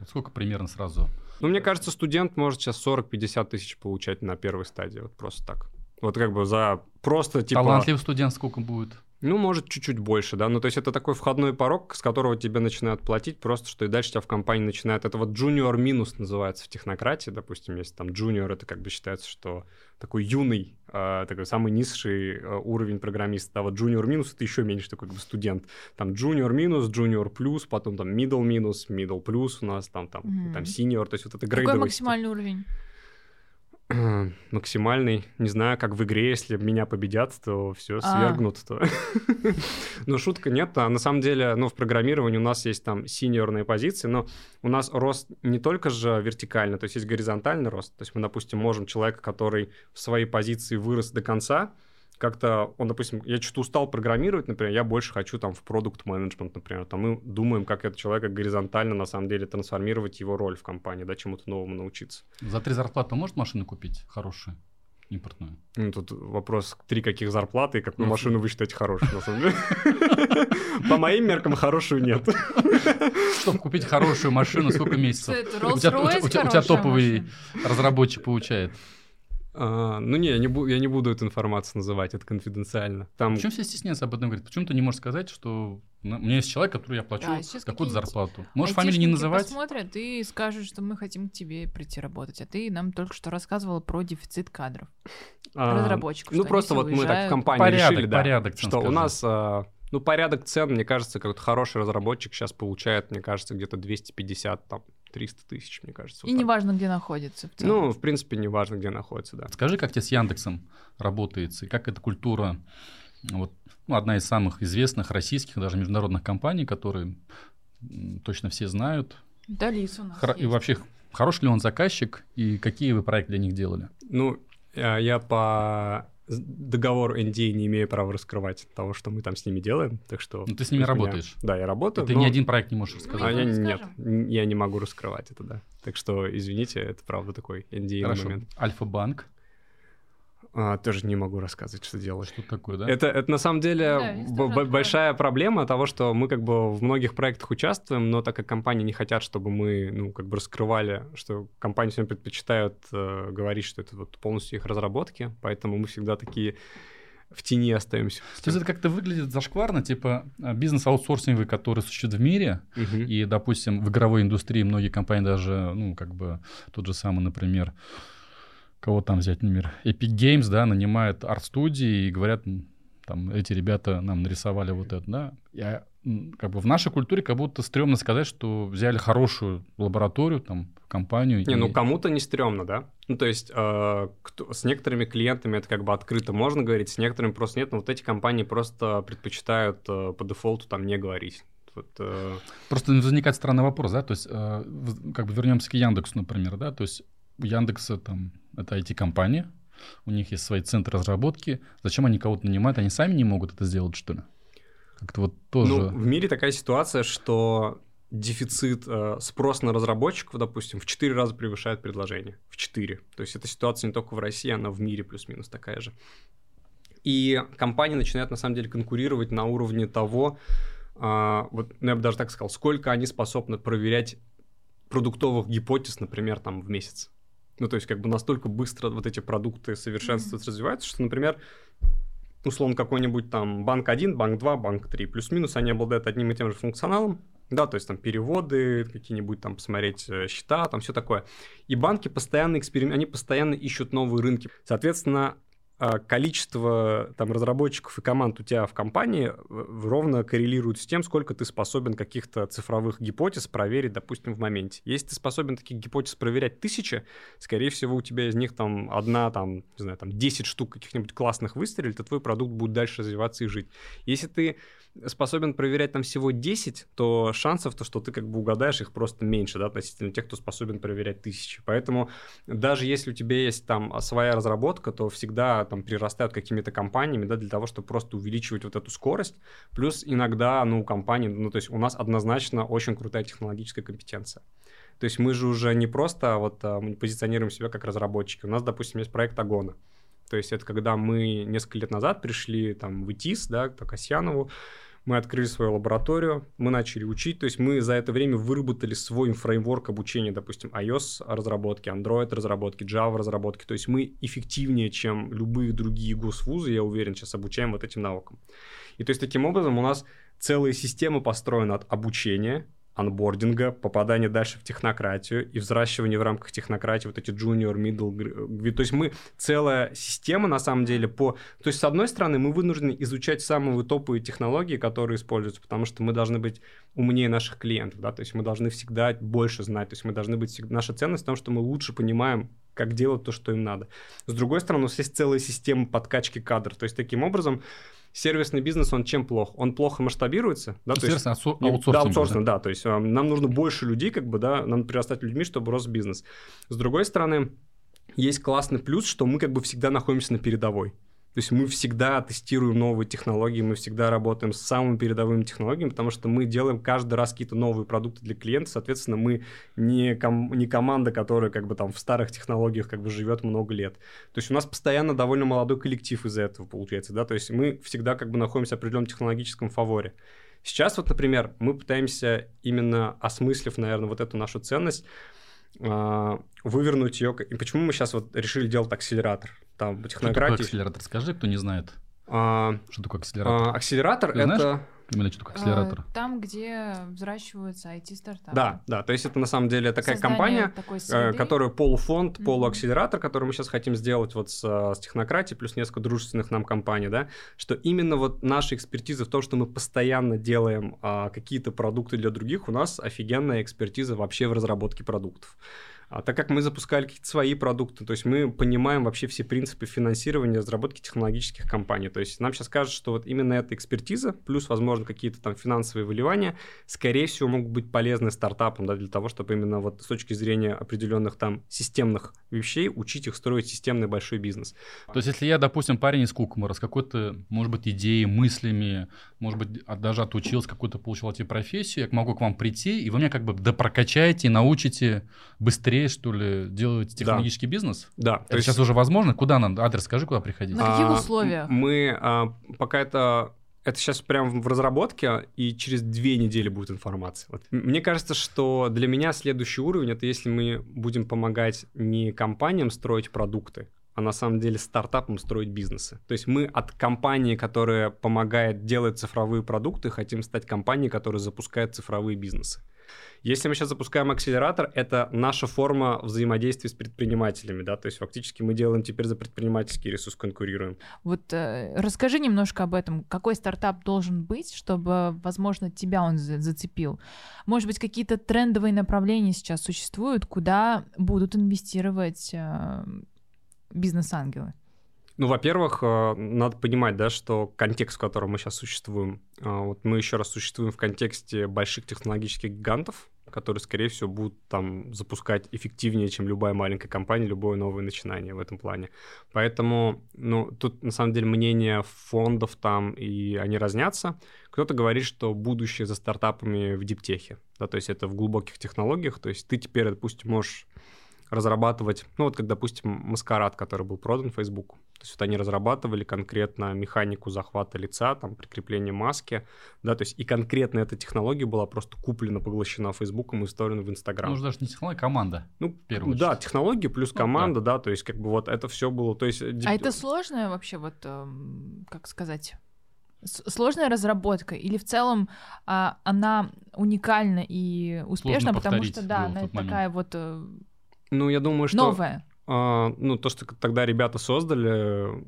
[SPEAKER 2] Сколько примерно сразу?
[SPEAKER 4] Ну, мне кажется, студент может сейчас 40-50 тысяч получать на первой стадии, вот просто так. Вот как бы за просто типа...
[SPEAKER 2] Талантливый студент сколько будет?
[SPEAKER 4] Ну, может, чуть-чуть больше, да. Ну, то есть это такой входной порог, с которого тебе начинают платить, просто что и дальше тебя в компании начинает... Это вот junior минус называется в технократии, допустим, если там junior, это как бы считается, что такой юный, э, такой самый низший э, уровень программиста. Да, вот junior минус это еще меньше такой как бы студент. Там junior минус, junior плюс, потом там middle минус, middle плюс у нас, там, там,
[SPEAKER 3] Мгм.
[SPEAKER 4] там senior, то есть вот это
[SPEAKER 3] Какой
[SPEAKER 4] грейдовый
[SPEAKER 3] максимальный уровень?
[SPEAKER 4] максимальный, не знаю, как в игре, если меня победят, то все
[SPEAKER 3] А.
[SPEAKER 4] свергнут. То... ну, шутка нет. А на самом деле, ну, в программировании у нас есть там синьорные позиции, но у нас рост не только же вертикальный, то есть есть горизонтальный рост. То есть мы, допустим, можем человека, который в своей позиции вырос до конца, как-то он, допустим, я что-то устал программировать, например, я больше хочу там в продукт менеджмент, например, то мы думаем, как этот человек горизонтально на самом деле трансформировать его роль в компании, да, чему-то новому научиться.
[SPEAKER 2] За три зарплаты может машину купить хорошую, импортную?
[SPEAKER 4] Ну, тут вопрос, три каких зарплаты и какую
[SPEAKER 2] Ну,
[SPEAKER 4] машину вы считаете хорошей, на самом деле. По моим меркам хорошую нет.
[SPEAKER 2] Чтобы купить хорошую машину, сколько месяцев? У тебя, топовый разработчик получает.
[SPEAKER 4] А, Ну не, я не бу- я не буду эту информацию называть, это конфиденциально. Там
[SPEAKER 2] Почему все стесняются об этом говорить? Почему ты не можешь сказать, что у меня есть человек, который я плачу
[SPEAKER 3] Да,
[SPEAKER 2] какую-то зарплату? Можешь фамилию не называть?
[SPEAKER 3] посмотрят и скажут, что мы хотим к тебе прийти работать. А ты нам только что рассказывала про дефицит кадров.
[SPEAKER 4] а,
[SPEAKER 3] разработчиков,
[SPEAKER 4] Ну просто вот мы так в компании
[SPEAKER 2] Порядок,
[SPEAKER 4] решили, да,
[SPEAKER 2] порядок,
[SPEAKER 4] что у нас, а, ну порядок цен, мне кажется, как хороший разработчик сейчас получает, мне кажется, где-то 250, там, 300 тысяч, мне кажется.
[SPEAKER 3] И
[SPEAKER 4] вот так.
[SPEAKER 3] неважно, где находится. В.
[SPEAKER 4] Ну, в принципе, неважно, где находится, да.
[SPEAKER 2] Скажи, как тебе с Яндексом работается, и как эта культура, вот, ну, одна из самых известных российских, даже международных компаний, которые точно все знают.
[SPEAKER 3] да, Лис у нас
[SPEAKER 2] И
[SPEAKER 3] есть.
[SPEAKER 2] вообще, хороший ли он заказчик, и какие вы проекты для них делали?
[SPEAKER 4] Ну, э, я по договор NDA не имею права раскрывать того, что мы там с ними делаем, так что...
[SPEAKER 2] Ну, ты с ними работаешь.
[SPEAKER 4] Меня... Да, я работаю.
[SPEAKER 2] Ты
[SPEAKER 4] но...
[SPEAKER 2] ни один проект не можешь рассказать.
[SPEAKER 4] А я
[SPEAKER 3] не
[SPEAKER 4] нет, я не могу раскрывать это, да. Так что, извините, это правда такой NDA
[SPEAKER 2] Хорошо.
[SPEAKER 4] момент.
[SPEAKER 2] Альфа-банк.
[SPEAKER 4] А, тоже не могу рассказывать, что делать.
[SPEAKER 2] Что такое, да?
[SPEAKER 4] Это, это на самом деле
[SPEAKER 3] Да,
[SPEAKER 4] б- большая проблема того, что мы как бы в многих проектах участвуем, но так как компании не хотят, чтобы мы, ну, как бы раскрывали, что компании всегда предпочитают э, говорить, что это вот полностью их разработки, поэтому мы всегда такие в тени остаемся.
[SPEAKER 2] То есть это как-то выглядит зашкварно, типа э, бизнес-аутсорсинговый, который существует в мире,
[SPEAKER 4] Мгм.
[SPEAKER 2] и, допустим, в игровой индустрии многие компании даже, ну, как бы, тот же самый, например, кого там взять, например, Epic Games, да, нанимают арт-студии и говорят, там, эти ребята нам нарисовали вот это, да. Я, как бы в нашей культуре как будто стрёмно сказать, что взяли хорошую лабораторию, там, компанию.
[SPEAKER 4] Не,
[SPEAKER 2] и-
[SPEAKER 4] ну кому-то не стрёмно, да? Ну, то есть э, кто- с некоторыми клиентами это как бы открыто можно говорить, с некоторыми просто нет, но вот эти компании просто предпочитают э, по дефолту там не говорить. Вот, э,
[SPEAKER 2] Просто возникает странный вопрос, да, то есть, э, как бы вернемся к Яндексу, например, да, то есть у Яндекса там это IT-компания, у них есть свои центры разработки, зачем они кого-то нанимают, они сами не могут это сделать, что ли? Как-то вот тоже...
[SPEAKER 4] Ну, в мире такая ситуация, что дефицит, э, спрос на разработчиков, допустим, в 4 раза превышает предложение. В 4. То есть эта ситуация не только в России, она в мире плюс-минус такая же. И компании начинают, на самом деле, конкурировать на уровне того, а, вот, ну, я бы даже так сказал, сколько они способны проверять продуктовых гипотез, например, там в месяц. Ну, то есть, как бы настолько быстро вот эти продукты совершенствуются, развиваются, что, например, условно, какой-нибудь там банк 1, банк 2, банк 3, плюс-минус они обладают одним и тем же функционалом, да, то есть там переводы, какие-нибудь там посмотреть э, счета, там все такое. И банки постоянно эксперимент, они постоянно ищут новые рынки. Соответственно, количество там разработчиков и команд у тебя в компании э, ровно коррелирует с тем, сколько ты способен каких-то цифровых гипотез проверить, допустим, в моменте. Если ты способен таких гипотез проверять тысячи, скорее всего, у тебя из них там одна, там, не знаю, там 10 штук каких-нибудь классных выстрелит, то твой продукт будет дальше развиваться и жить. Если ты способен проверять там всего 10, то шансов, то, что ты как бы угадаешь, их просто меньше, да, относительно тех, кто способен проверять тысячи. Поэтому даже если у тебя есть там своя разработка, то всегда там прирастают какими-то компаниями, да, для того, чтобы просто увеличивать вот эту скорость. Плюс иногда, ну, у компании, ну, то есть у нас однозначно очень крутая технологическая компетенция. То есть мы же уже не просто вот а, мы позиционируем себя как разработчики. У нас, допустим, есть проект Агона. То есть это когда мы несколько лет назад пришли там в ИТИС, да, к Касьянову, мы открыли свою лабораторию, мы начали учить, то есть мы за это время выработали свой фреймворк обучения, допустим, iOS разработки, Android разработки, Java разработки, то есть мы эффективнее, чем любые другие госвузы, я уверен, сейчас обучаем вот этим навыкам. И то есть таким образом у нас целая система построена от обучения, анбординга, попадания дальше в технократию и взращивания в рамках технократии вот эти junior, middle, то есть мы целая система на самом деле по... То есть с одной стороны мы вынуждены изучать самые топовые технологии, которые используются, потому что мы должны быть умнее наших клиентов, да, то есть мы должны всегда больше знать, то есть мы должны быть... Наша ценность в том, что мы лучше понимаем, как делать то, что им надо. С другой стороны, у нас есть целая система подкачки кадров, то есть таким образом сервисный бизнес, он чем плох? Он плохо масштабируется, да, то есть...
[SPEAKER 2] Аутсорсинг,
[SPEAKER 4] Да, аутсорсинг,
[SPEAKER 2] да.
[SPEAKER 4] да. То есть э, нам нужно больше людей, как бы, да, нам прирастать людьми, чтобы рос бизнес. С другой стороны, есть классный плюс, что мы как бы всегда находимся на передовой. То есть мы всегда тестируем новые технологии, мы всегда работаем с самыми передовыми технологиями, потому что мы делаем каждый раз какие-то новые продукты для клиента, соответственно, мы не, ком- не команда, которая как бы там в старых технологиях как бы живет много лет. То есть у нас постоянно довольно молодой коллектив из-за этого получается, да, то есть мы всегда как бы находимся в определенном технологическом фаворе. Сейчас вот, например, мы пытаемся именно осмыслив, наверное, вот эту нашу ценность, а, вывернуть ее. И почему мы сейчас вот решили делать акселератор? Там
[SPEAKER 2] Что такое акселератор? Скажи, кто не знает,
[SPEAKER 4] А,
[SPEAKER 2] что такое акселератор.
[SPEAKER 4] а, акселератор
[SPEAKER 2] Ты
[SPEAKER 4] это...
[SPEAKER 2] знаешь? Именно что такое акселератор.
[SPEAKER 3] А, Там, где взращиваются IT-стартапы.
[SPEAKER 4] Да, да, то есть это на самом деле такая
[SPEAKER 3] Создание
[SPEAKER 4] компания, э, которая полуфонд,
[SPEAKER 3] Мгм.
[SPEAKER 4] полуакселератор, который мы сейчас хотим сделать вот с, э, с технократией, плюс несколько дружественных нам компаний, да, что именно вот наша экспертиза в том, что мы постоянно делаем а, какие-то продукты для других, у нас офигенная экспертиза вообще в разработке продуктов. А так как мы запускали какие-то свои продукты, то есть мы понимаем вообще все принципы финансирования, разработки технологических компаний. То есть нам сейчас кажется, что вот именно эта экспертиза, плюс, возможно, какие-то там финансовые выливания, скорее всего, могут быть полезны стартапам, да, для того, чтобы именно вот с точки зрения определенных там системных вещей учить их строить системный большой бизнес.
[SPEAKER 2] То есть если я, допустим, парень из Кукмара с какой-то, может быть, идеей, мыслями, может быть, даже отучился, какую-то получил эти профессию, я могу к вам прийти, и вы меня как бы допрокачаете и научите быстрее быстрее, что ли, делать технологический
[SPEAKER 4] да.
[SPEAKER 2] бизнес?
[SPEAKER 4] Да.
[SPEAKER 2] Это сейчас есть... уже возможно? Куда надо? Адрес скажи, куда приходить.
[SPEAKER 3] На каких а, условиях?
[SPEAKER 4] Мы а, пока это это сейчас прям в разработке, и через две недели будет информация. Вот. Мне кажется, что для меня следующий уровень это если мы будем помогать не компаниям строить продукты, а на самом деле стартапам строить бизнесы. То есть мы от компании, которая помогает делать цифровые продукты, хотим стать компанией, которая запускает цифровые бизнесы. Если мы сейчас запускаем акселератор, это наша форма взаимодействия с предпринимателями, да, то есть фактически мы делаем теперь за предпринимательский ресурс, конкурируем.
[SPEAKER 3] Вот э, расскажи немножко об этом. Какой стартап должен быть, чтобы, возможно, тебя он зацепил? Может быть, какие-то трендовые направления сейчас существуют, куда будут инвестировать э, бизнес-ангелы?
[SPEAKER 4] Ну, во-первых, э, надо понимать, да, что контекст, в котором мы сейчас существуем, э, вот мы еще раз существуем в контексте больших технологических гигантов, которые, скорее всего, будут там запускать эффективнее, чем любая маленькая компания, любое новое начинание в этом плане. Поэтому, ну, тут, на самом деле, мнения фондов там, и они разнятся. Кто-то говорит, что будущее за стартапами в диптехе, да, то есть это в глубоких технологиях, то есть ты теперь, допустим, можешь разрабатывать, ну вот как, допустим, Маскарад, который был продан Facebook. То есть вот они разрабатывали конкретно механику захвата лица, там, прикрепление маски, да, то есть и конкретно эта технология была просто куплена, поглощена Фейсбуком и вставлена в Инстаграм.
[SPEAKER 2] Ну, даже не технология, а команда.
[SPEAKER 4] Ну, первую да, технологии плюс ну, команда, да. да, то есть как бы вот это все было, то есть...
[SPEAKER 3] А это сложное вообще, вот, эм, как сказать сложная разработка или в целом а, она уникальна и успешна, потому что да, она такая вот э,
[SPEAKER 4] ну, я думаю, что...
[SPEAKER 3] Новое.
[SPEAKER 4] А, ну, то, что тогда ребята создали,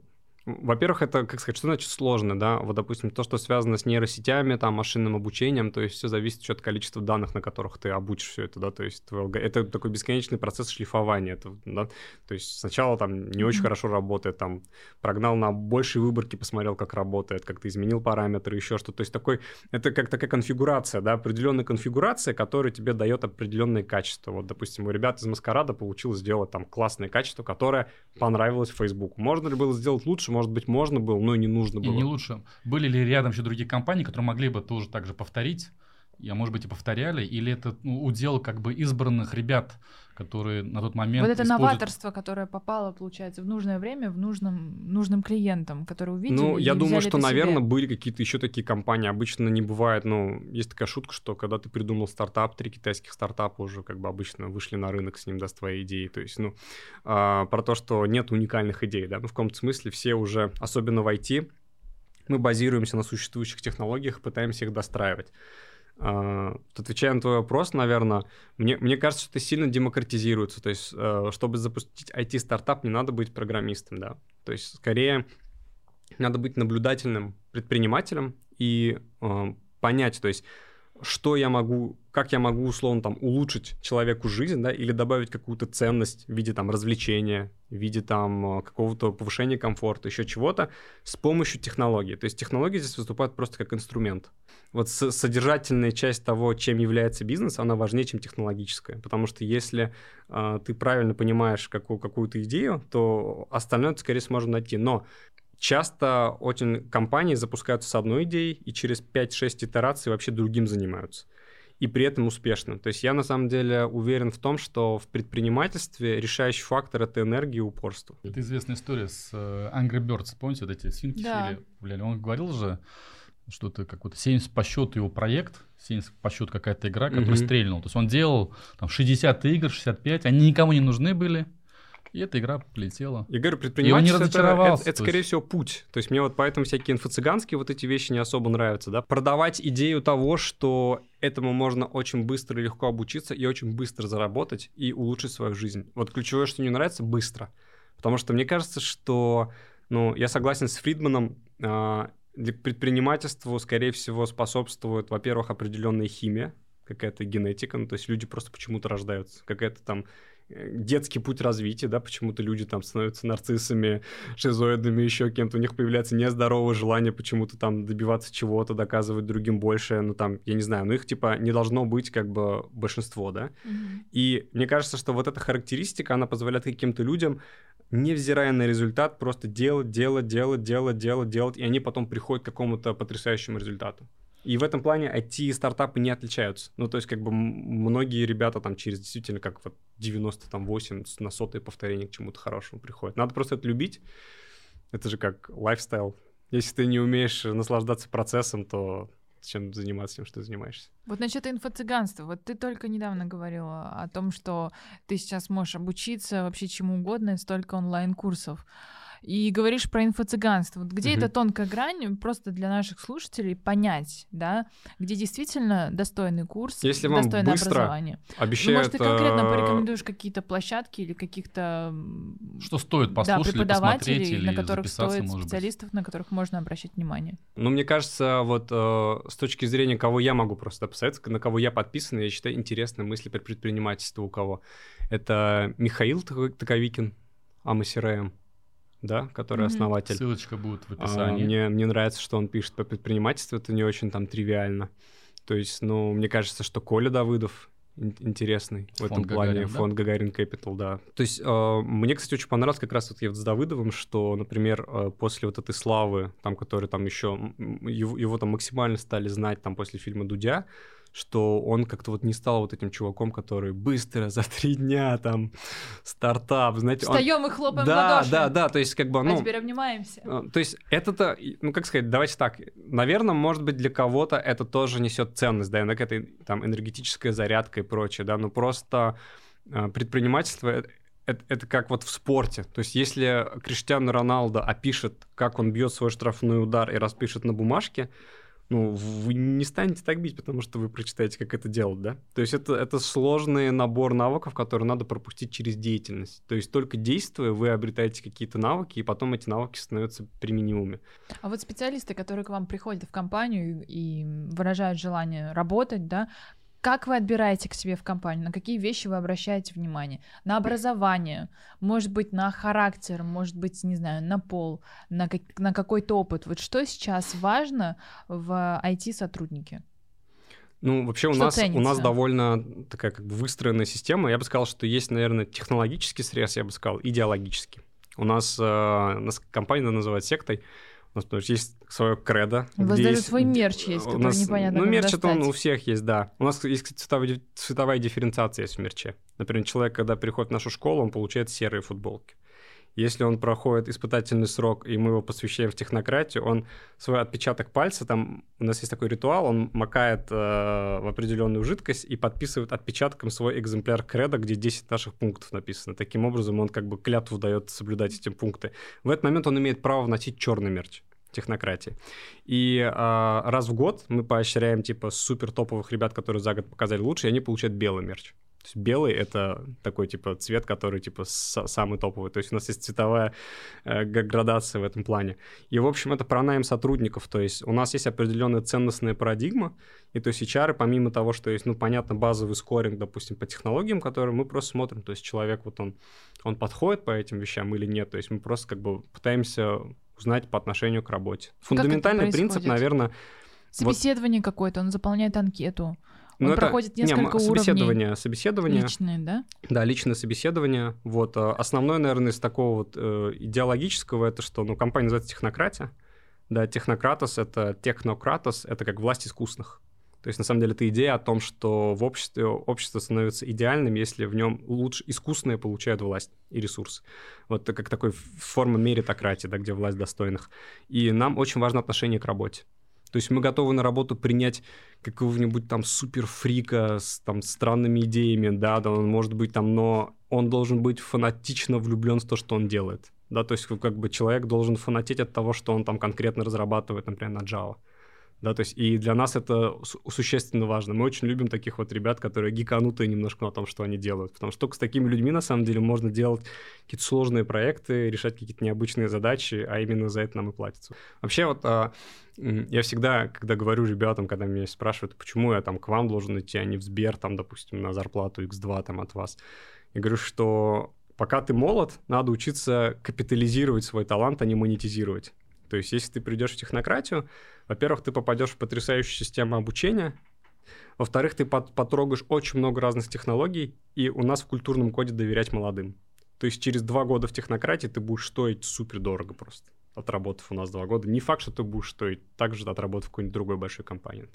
[SPEAKER 4] во-первых, это, как сказать, что значит сложно, да? Вот, допустим, то, что связано с нейросетями, там, машинным обучением, то есть все зависит еще от количества данных, на которых ты обучишь все это, да, то есть это такой бесконечный процесс шлифования, это, да, то есть сначала там не очень mm-hmm. хорошо работает, там, прогнал на большей выборке, посмотрел, как работает, как ты изменил параметры, еще что-то, то есть такой, это как такая конфигурация, да, определенная конфигурация, которая тебе дает определенные качества. Вот, допустим, у ребят из Маскарада получилось сделать там классное качество, которое понравилось Facebook. Можно ли было сделать лучше? Может быть, можно было, но и не нужно было.
[SPEAKER 2] И не лучше. Были ли рядом еще другие компании, которые могли бы тоже так же повторить? Я, может быть, и повторяли, или это ну, удел как бы избранных ребят, которые на тот момент...
[SPEAKER 3] Вот это используют... новаторство, которое попало, получается, в нужное время, в нужном, нужным клиентам, которые увидели
[SPEAKER 4] Ну, я думаю, что, наверное,
[SPEAKER 3] себе.
[SPEAKER 4] были какие-то еще такие компании. Обычно не бывает, ну, есть такая шутка, что когда ты придумал стартап, три китайских стартапа уже как бы обычно вышли на рынок с ним, да, с твоей идеей. То есть, ну, а, про то, что нет уникальных идей, да, ну, в каком-то смысле все уже, особенно в IT, мы базируемся на существующих технологиях, пытаемся их достраивать. Uh, отвечая на твой вопрос, наверное, мне, мне кажется, что это сильно демократизируется. То есть, uh, чтобы запустить IT-стартап, не надо быть программистом, да. То есть, скорее, надо быть наблюдательным предпринимателем и uh, понять, то есть, что я могу, как я могу, условно, там, улучшить человеку жизнь, да, или добавить какую-то ценность в виде, там, развлечения, в виде, там, какого-то повышения комфорта, еще чего-то с помощью технологии. То есть технологии здесь выступают просто как инструмент. Вот содержательная часть того, чем является бизнес, она важнее, чем технологическая. Потому что если э, ты правильно понимаешь какую- какую-то идею, то остальное ты скорее сможешь найти. Но часто очень компании запускаются с одной идеей и через 5-6 итераций вообще другим занимаются. И при этом успешно. То есть я на самом деле уверен в том, что в предпринимательстве решающий фактор это энергия и упорство.
[SPEAKER 2] Это известная история с э, Angry Birds. Помните, вот эти свинки да. Фили, Он говорил же, что-то какой-то 70 по счету его проект, 70 по счету какая-то игра, которая mm-hmm. стрельнула. То есть он делал там 60 игр, 65, они никому не нужны были. И эта игра полетела.
[SPEAKER 4] Я говорю, предпринимательство это, это, это, скорее всего, путь. То есть мне вот поэтому всякие инфо-цыганские вот эти вещи не особо нравятся, да. Продавать идею того, что этому можно очень быстро и легко обучиться и очень быстро заработать и улучшить свою жизнь. Вот ключевое, что мне нравится, быстро. Потому что мне кажется, что, ну, я согласен с Фридманом, э, предпринимательству, скорее всего, способствует, во-первых, определенная химия, какая-то генетика, ну, то есть люди просто почему-то рождаются, какая-то там детский путь развития, да, почему-то люди там становятся нарциссами, шизоидами, еще кем-то, у них появляется нездоровое желание почему-то там добиваться чего-то, доказывать другим больше, ну там, я не знаю, но их типа не должно быть как бы большинство, да. Mm-hmm. И мне кажется, что вот эта характеристика, она позволяет каким-то людям невзирая на результат, просто делать, делать, делать, делать, делать, делать, и они потом приходят к какому-то потрясающему результату. И в этом плане IT-стартапы не отличаются. Ну, то есть, как бы многие ребята там через действительно как вот 98 на сотое повторение к чему-то хорошему приходят. Надо просто это любить. Это же как лайфстайл. Если ты не умеешь наслаждаться процессом, то чем заниматься тем, что ты занимаешься.
[SPEAKER 3] Вот насчет инфо-цыганства. Вот ты только недавно говорила о том, что ты сейчас можешь обучиться вообще чему угодно, столько онлайн-курсов и говоришь про инфо-цыганство. Вот где mm-hmm. эта тонкая грань, просто для наших слушателей понять, да, где действительно достойный курс,
[SPEAKER 4] Если вам
[SPEAKER 3] достойное
[SPEAKER 4] быстро
[SPEAKER 3] образование.
[SPEAKER 4] Обещают,
[SPEAKER 3] ну, может, ты конкретно
[SPEAKER 4] э,
[SPEAKER 3] порекомендуешь какие-то площадки или каких-то
[SPEAKER 2] что стоит послушать
[SPEAKER 3] да, преподавателей,
[SPEAKER 2] или посмотреть,
[SPEAKER 3] на которых стоит, специалистов,
[SPEAKER 2] быть.
[SPEAKER 3] на которых можно обращать внимание?
[SPEAKER 4] Ну, мне кажется, вот э, с точки зрения, кого я могу просто посоветовать, на кого я подписан, я считаю интересные мысли про предпринимательство у кого. Это Михаил Таковикин, АМСРМ да, который mm-hmm. основатель.
[SPEAKER 2] Ссылочка будет в
[SPEAKER 4] А,
[SPEAKER 2] описании.
[SPEAKER 4] мне, мне нравится, что он пишет по предпринимательству, это не очень там тривиально. То есть, ну, мне кажется, что Коля Давыдов ин- интересный в
[SPEAKER 2] Фонд
[SPEAKER 4] этом плане.
[SPEAKER 2] Гагарин, да?
[SPEAKER 4] Фонд Гагарин Capital, да. То есть, э, мне, кстати, очень понравилось как раз вот я с Давыдовым, что, например, э, после вот этой славы, там, который там еще, его, его там максимально стали знать там после фильма «Дудя», что он как-то вот не стал вот этим чуваком, который быстро за три дня там стартап, знаете, он-
[SPEAKER 3] Встаем и хлопаем в
[SPEAKER 4] да,
[SPEAKER 3] ладоши.
[SPEAKER 4] да, да, то есть как бы, ну,
[SPEAKER 3] а теперь обнимаемся.
[SPEAKER 4] а, То есть это-то, ну как сказать, давайте так, наверное, может быть для кого-то это тоже несет ценность, да, иногда это там энергетическая зарядка и прочее, да, но просто а, предпринимательство это, это как вот в спорте. То есть если Криштиану Роналдо опишет, как он бьет свой штрафной удар и распишет на бумажке, ну, вы не станете так бить, потому что вы прочитаете, как это делать, да? То есть это, это сложный набор навыков, которые надо пропустить через деятельность. То есть только действуя, вы обретаете какие-то навыки, и потом эти навыки становятся применимыми.
[SPEAKER 3] А вот специалисты, которые к вам приходят в компанию и выражают желание работать, да, как вы отбираете к себе в компанию? На какие вещи вы обращаете внимание? На образование, может быть, на характер, может быть, не знаю, на пол, на, как- на какой-то опыт. Вот что сейчас важно в IT-сотруднике?
[SPEAKER 4] Ну, вообще у
[SPEAKER 3] Что
[SPEAKER 4] нас, у нас довольно такая как бы выстроенная система. Я бы сказал, что есть, наверное, технологический срез, я бы сказал, идеологический. У нас, э, у нас компания называется сектой. У нас потому что есть свое кредо.
[SPEAKER 3] У вас даже
[SPEAKER 4] есть-
[SPEAKER 3] свой мерч есть,
[SPEAKER 4] у
[SPEAKER 3] который
[SPEAKER 4] нас-
[SPEAKER 3] непонятно,
[SPEAKER 4] Ну, мерч это он у всех есть, да. У нас есть кстати, цветовая, цветовая дифференциация есть в мерче. Например, человек, когда приходит в нашу школу, он получает серые футболки. Если он проходит испытательный срок, и мы его посвящаем в технократию, он свой отпечаток пальца, там у нас есть такой ритуал, он макает э, в определенную жидкость и подписывает отпечатком свой экземпляр креда, где 10 наших пунктов написано. Таким образом, он как бы клятву дает соблюдать эти пункты. В этот момент он имеет право носить черный мерч технократии. И а, раз в год мы поощряем типа супер топовых ребят, которые за год показали лучше, и они получают белый мерч. То есть белый это такой типа цвет, который типа са- самый топовый. То есть у нас есть цветовая э, градация в этом плане. И в общем это про найм сотрудников. То есть у нас есть определенная ценностная парадигма. И то есть HR, помимо того, что есть, ну понятно, базовый скоринг, допустим, по технологиям, которые мы просто смотрим. То есть человек вот он он подходит по этим вещам или нет. То есть мы просто как бы пытаемся узнать по отношению к работе. Фундаментальный принцип, наверное,
[SPEAKER 3] Собеседование какое-то, он заполняет анкету.
[SPEAKER 4] Ну,
[SPEAKER 3] Он
[SPEAKER 4] это-
[SPEAKER 3] проходит
[SPEAKER 4] не,
[SPEAKER 3] несколько
[SPEAKER 4] м-
[SPEAKER 3] уровней.
[SPEAKER 4] собеседование, собеседование,
[SPEAKER 3] Личные, да?
[SPEAKER 4] да, личное собеседование. Вот э, основное, наверное, из такого вот э, идеологического это что, ну, компания называется технократия, да, технократос это технократос, это как власть искусных. То есть, на самом деле, это идея о том, что в обществе общество становится идеальным, если в нем лучше искусные получают власть и ресурсы. Вот это как такой форма меритократии, да, где власть достойных. И нам очень важно отношение к работе. То есть мы готовы на работу принять какого-нибудь там суперфрика с там странными идеями, да, да, он может быть там, но он должен быть фанатично влюблен в то, что он делает. Да, то есть как бы человек должен фанатеть от того, что он там конкретно разрабатывает, например, на Java. Да, то есть и для нас это су- существенно важно. Мы очень любим таких вот ребят, которые гиканутые немножко на том, что они делают. Потому что только с такими людьми, на самом деле, можно делать какие-то сложные проекты, решать какие-то необычные задачи, а именно за это нам и платится. Вообще вот а, я всегда, когда говорю ребятам, когда меня спрашивают, почему я там к вам должен идти, а не в Сбер, там, допустим, на зарплату X2 там от вас, Я говорю, что пока ты молод, надо учиться капитализировать свой талант, а не монетизировать. То есть, если ты придешь в технократию, во-первых, ты попадешь в потрясающую систему обучения, во-вторых, ты потрогаешь очень много разных технологий, и у нас в культурном коде доверять молодым. То есть через два года в технократии ты будешь стоить супер дорого просто, отработав у нас два года. Не факт, что ты будешь стоить так же, отработав в какой-нибудь другой большой компании.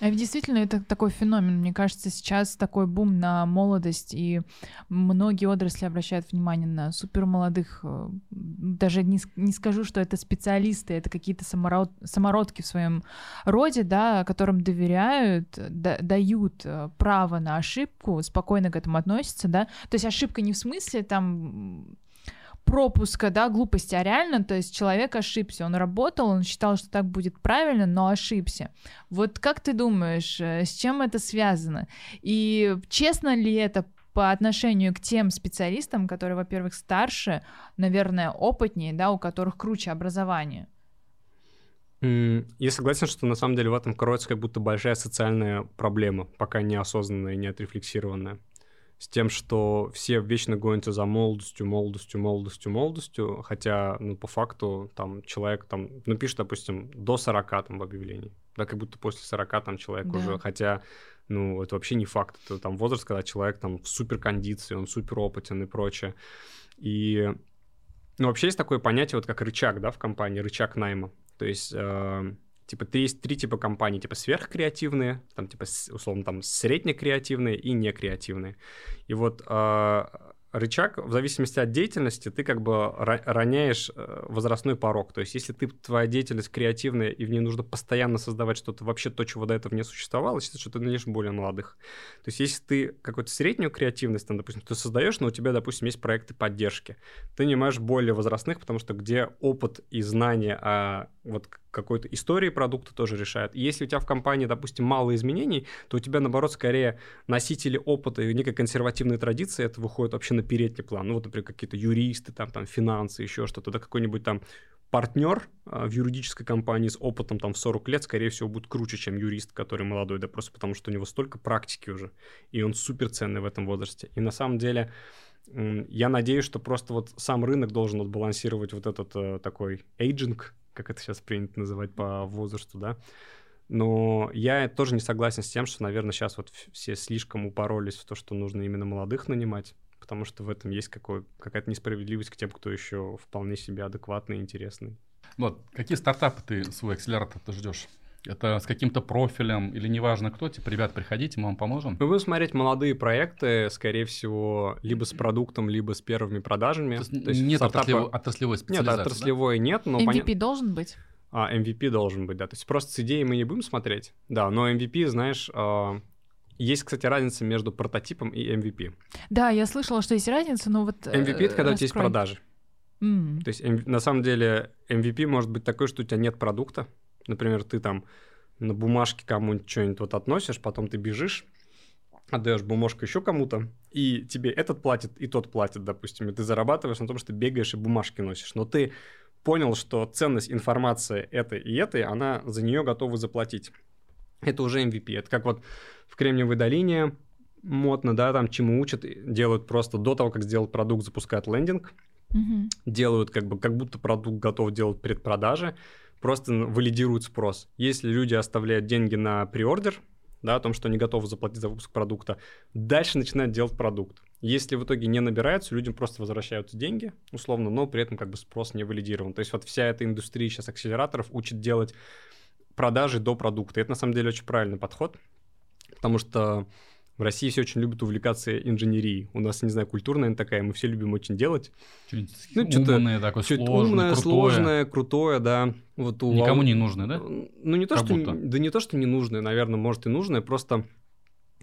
[SPEAKER 3] А действительно, это такой феномен. Мне кажется, сейчас такой бум на молодость, и многие отрасли обращают внимание на супермолодых. Э, даже не, не скажу, что это специалисты, это какие-то самород, самородки в своем роде, да, которым доверяют, да, дают э, право на ошибку, спокойно к этому относятся, да. То есть ошибка не в смысле там пропуска, да, глупости, а реально, то есть человек ошибся, он работал, он считал, что так будет правильно, но ошибся. Вот как ты думаешь, э, с чем это связано? И честно ли это по отношению к тем специалистам, которые, во-первых, старше, наверное, опытнее, да, у которых круче образование?
[SPEAKER 4] Я согласен, что на самом деле в этом кроется как будто большая социальная проблема, пока неосознанная и не отрефлексированная с тем, что все вечно гонятся за молодостью, молодостью, молодостью, молодостью, хотя, ну, по факту, там, человек, там, ну, пишет, допустим, до 40 там в объявлении, да, как будто после 40 там человек да. уже, хотя, ну, это вообще не факт, это там возраст, когда человек там в супер кондиции, он супер опытен и прочее, и, ну, вообще есть такое понятие, вот как рычаг, да, в компании, рычаг найма, то есть... Э, Типа, ты есть три типа компаний, типа сверхкреативные, там типа условно там среднекреативные и некреативные. И вот э, рычаг, в зависимости от деятельности, ты как бы роняешь э, возрастной порог. То есть, если ты, твоя деятельность креативная, и в ней нужно постоянно создавать что-то, вообще то, чего до этого не существовало, считается, что ты найдешь более молодых. То есть, если ты какую-то среднюю креативность, там, допустим, ты создаешь, но у тебя, допустим, есть проекты поддержки, ты нанимаешь более возрастных, потому что где опыт и знания о вот какой-то истории продукта тоже решает. И если у тебя в компании, допустим, мало изменений, то у тебя, наоборот, скорее носители опыта и некой консервативной традиции, это выходит вообще на передний план. Ну, вот, например, какие-то юристы, там, там, финансы, еще что-то, да, какой-нибудь там партнер а, в юридической компании с опытом там в 40 лет, скорее всего, будет круче, чем юрист, который молодой, да просто потому, что у него столько практики уже, и он супер ценный в этом возрасте. И на самом деле я надеюсь, что просто вот сам рынок должен отбалансировать вот этот э, такой эйджинг, как это сейчас принято называть по возрасту, да. Но я тоже не согласен с тем, что, наверное, сейчас вот все слишком упоролись в то, что нужно именно молодых нанимать, потому что в этом есть какой, какая-то несправедливость к тем, кто еще вполне себе адекватный и интересный.
[SPEAKER 2] Вот, какие стартапы ты свой акселератор ты ждешь? Это с каким-то профилем или неважно кто, типа, ребят, приходите, мы вам поможем?
[SPEAKER 4] Мы будем смотреть молодые проекты, скорее всего, либо с продуктом, либо с первыми продажами. То
[SPEAKER 2] есть, То есть нет стартапа... отраслевой, отраслевой специализации,
[SPEAKER 4] Нет, отраслевой
[SPEAKER 2] да?
[SPEAKER 4] нет, но...
[SPEAKER 3] MVP пон... должен быть?
[SPEAKER 4] А, MVP должен быть, да. То есть просто с идеей мы не будем смотреть, да, но MVP, знаешь, э, есть, кстати, разница между прототипом и MVP.
[SPEAKER 3] Да, я слышала, что есть разница, но вот...
[SPEAKER 4] MVP — это когда раскрой. у тебя есть продажи. Mm. То есть на самом деле MVP может быть такой, что у тебя нет продукта, Например, ты там на бумажке кому-нибудь что-нибудь вот относишь, потом ты бежишь, отдаешь бумажку еще кому-то, и тебе этот платит, и тот платит, допустим, и ты зарабатываешь на том, что ты бегаешь и бумажки носишь. Но ты понял, что ценность информации этой и этой, она за нее готова заплатить. Это уже MVP. Это как вот в Кремниевой долине модно, да, там чему учат, делают просто до того, как сделать продукт, запускают лендинг, угу. делают как бы, как будто продукт готов делать предпродажи, просто валидируют спрос. Если люди оставляют деньги на приордер, да, о том, что они готовы заплатить за выпуск продукта, дальше начинают делать продукт. Если в итоге не набираются, людям просто возвращаются деньги, условно, но при этом как бы спрос не валидирован. То есть вот вся эта индустрия сейчас акселераторов учит делать продажи до продукта. Это на самом деле очень правильный подход, потому что в России все очень любят увлекаться инженерией. У нас, не знаю, культурная такая, мы все любим очень делать.
[SPEAKER 2] Что-нибудь ну, что умное, такое что сложное,
[SPEAKER 4] умное,
[SPEAKER 2] крутое.
[SPEAKER 4] сложное, крутое, да.
[SPEAKER 2] Вот у Никому не нужное, да?
[SPEAKER 4] Ну, не то, как что... Будто. Да не то, что не нужное, наверное, может и нужное, просто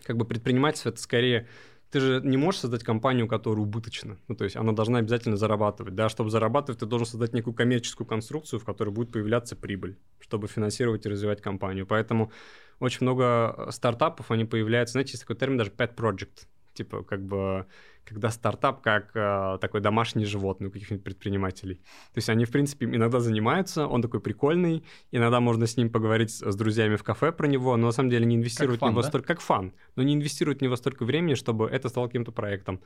[SPEAKER 4] как бы предпринимательство — это скорее ты же не можешь создать компанию, которая убыточна. Ну, то есть она должна обязательно зарабатывать. Да, чтобы зарабатывать, ты должен создать некую коммерческую конструкцию, в которой будет появляться прибыль, чтобы финансировать и развивать компанию. Поэтому очень много э, стартапов, они появляются, знаете, есть такой термин даже pet project, типа как бы когда стартап как э, такой домашний животный у каких-нибудь предпринимателей. То есть они, в принципе, иногда занимаются, он такой прикольный, иногда можно с ним поговорить с, с друзьями в кафе про него, но на самом деле не инвестируют
[SPEAKER 2] фан,
[SPEAKER 4] в него
[SPEAKER 2] да?
[SPEAKER 4] столько, как фан, но не инвестируют в него столько времени, чтобы это стало каким-то проектом.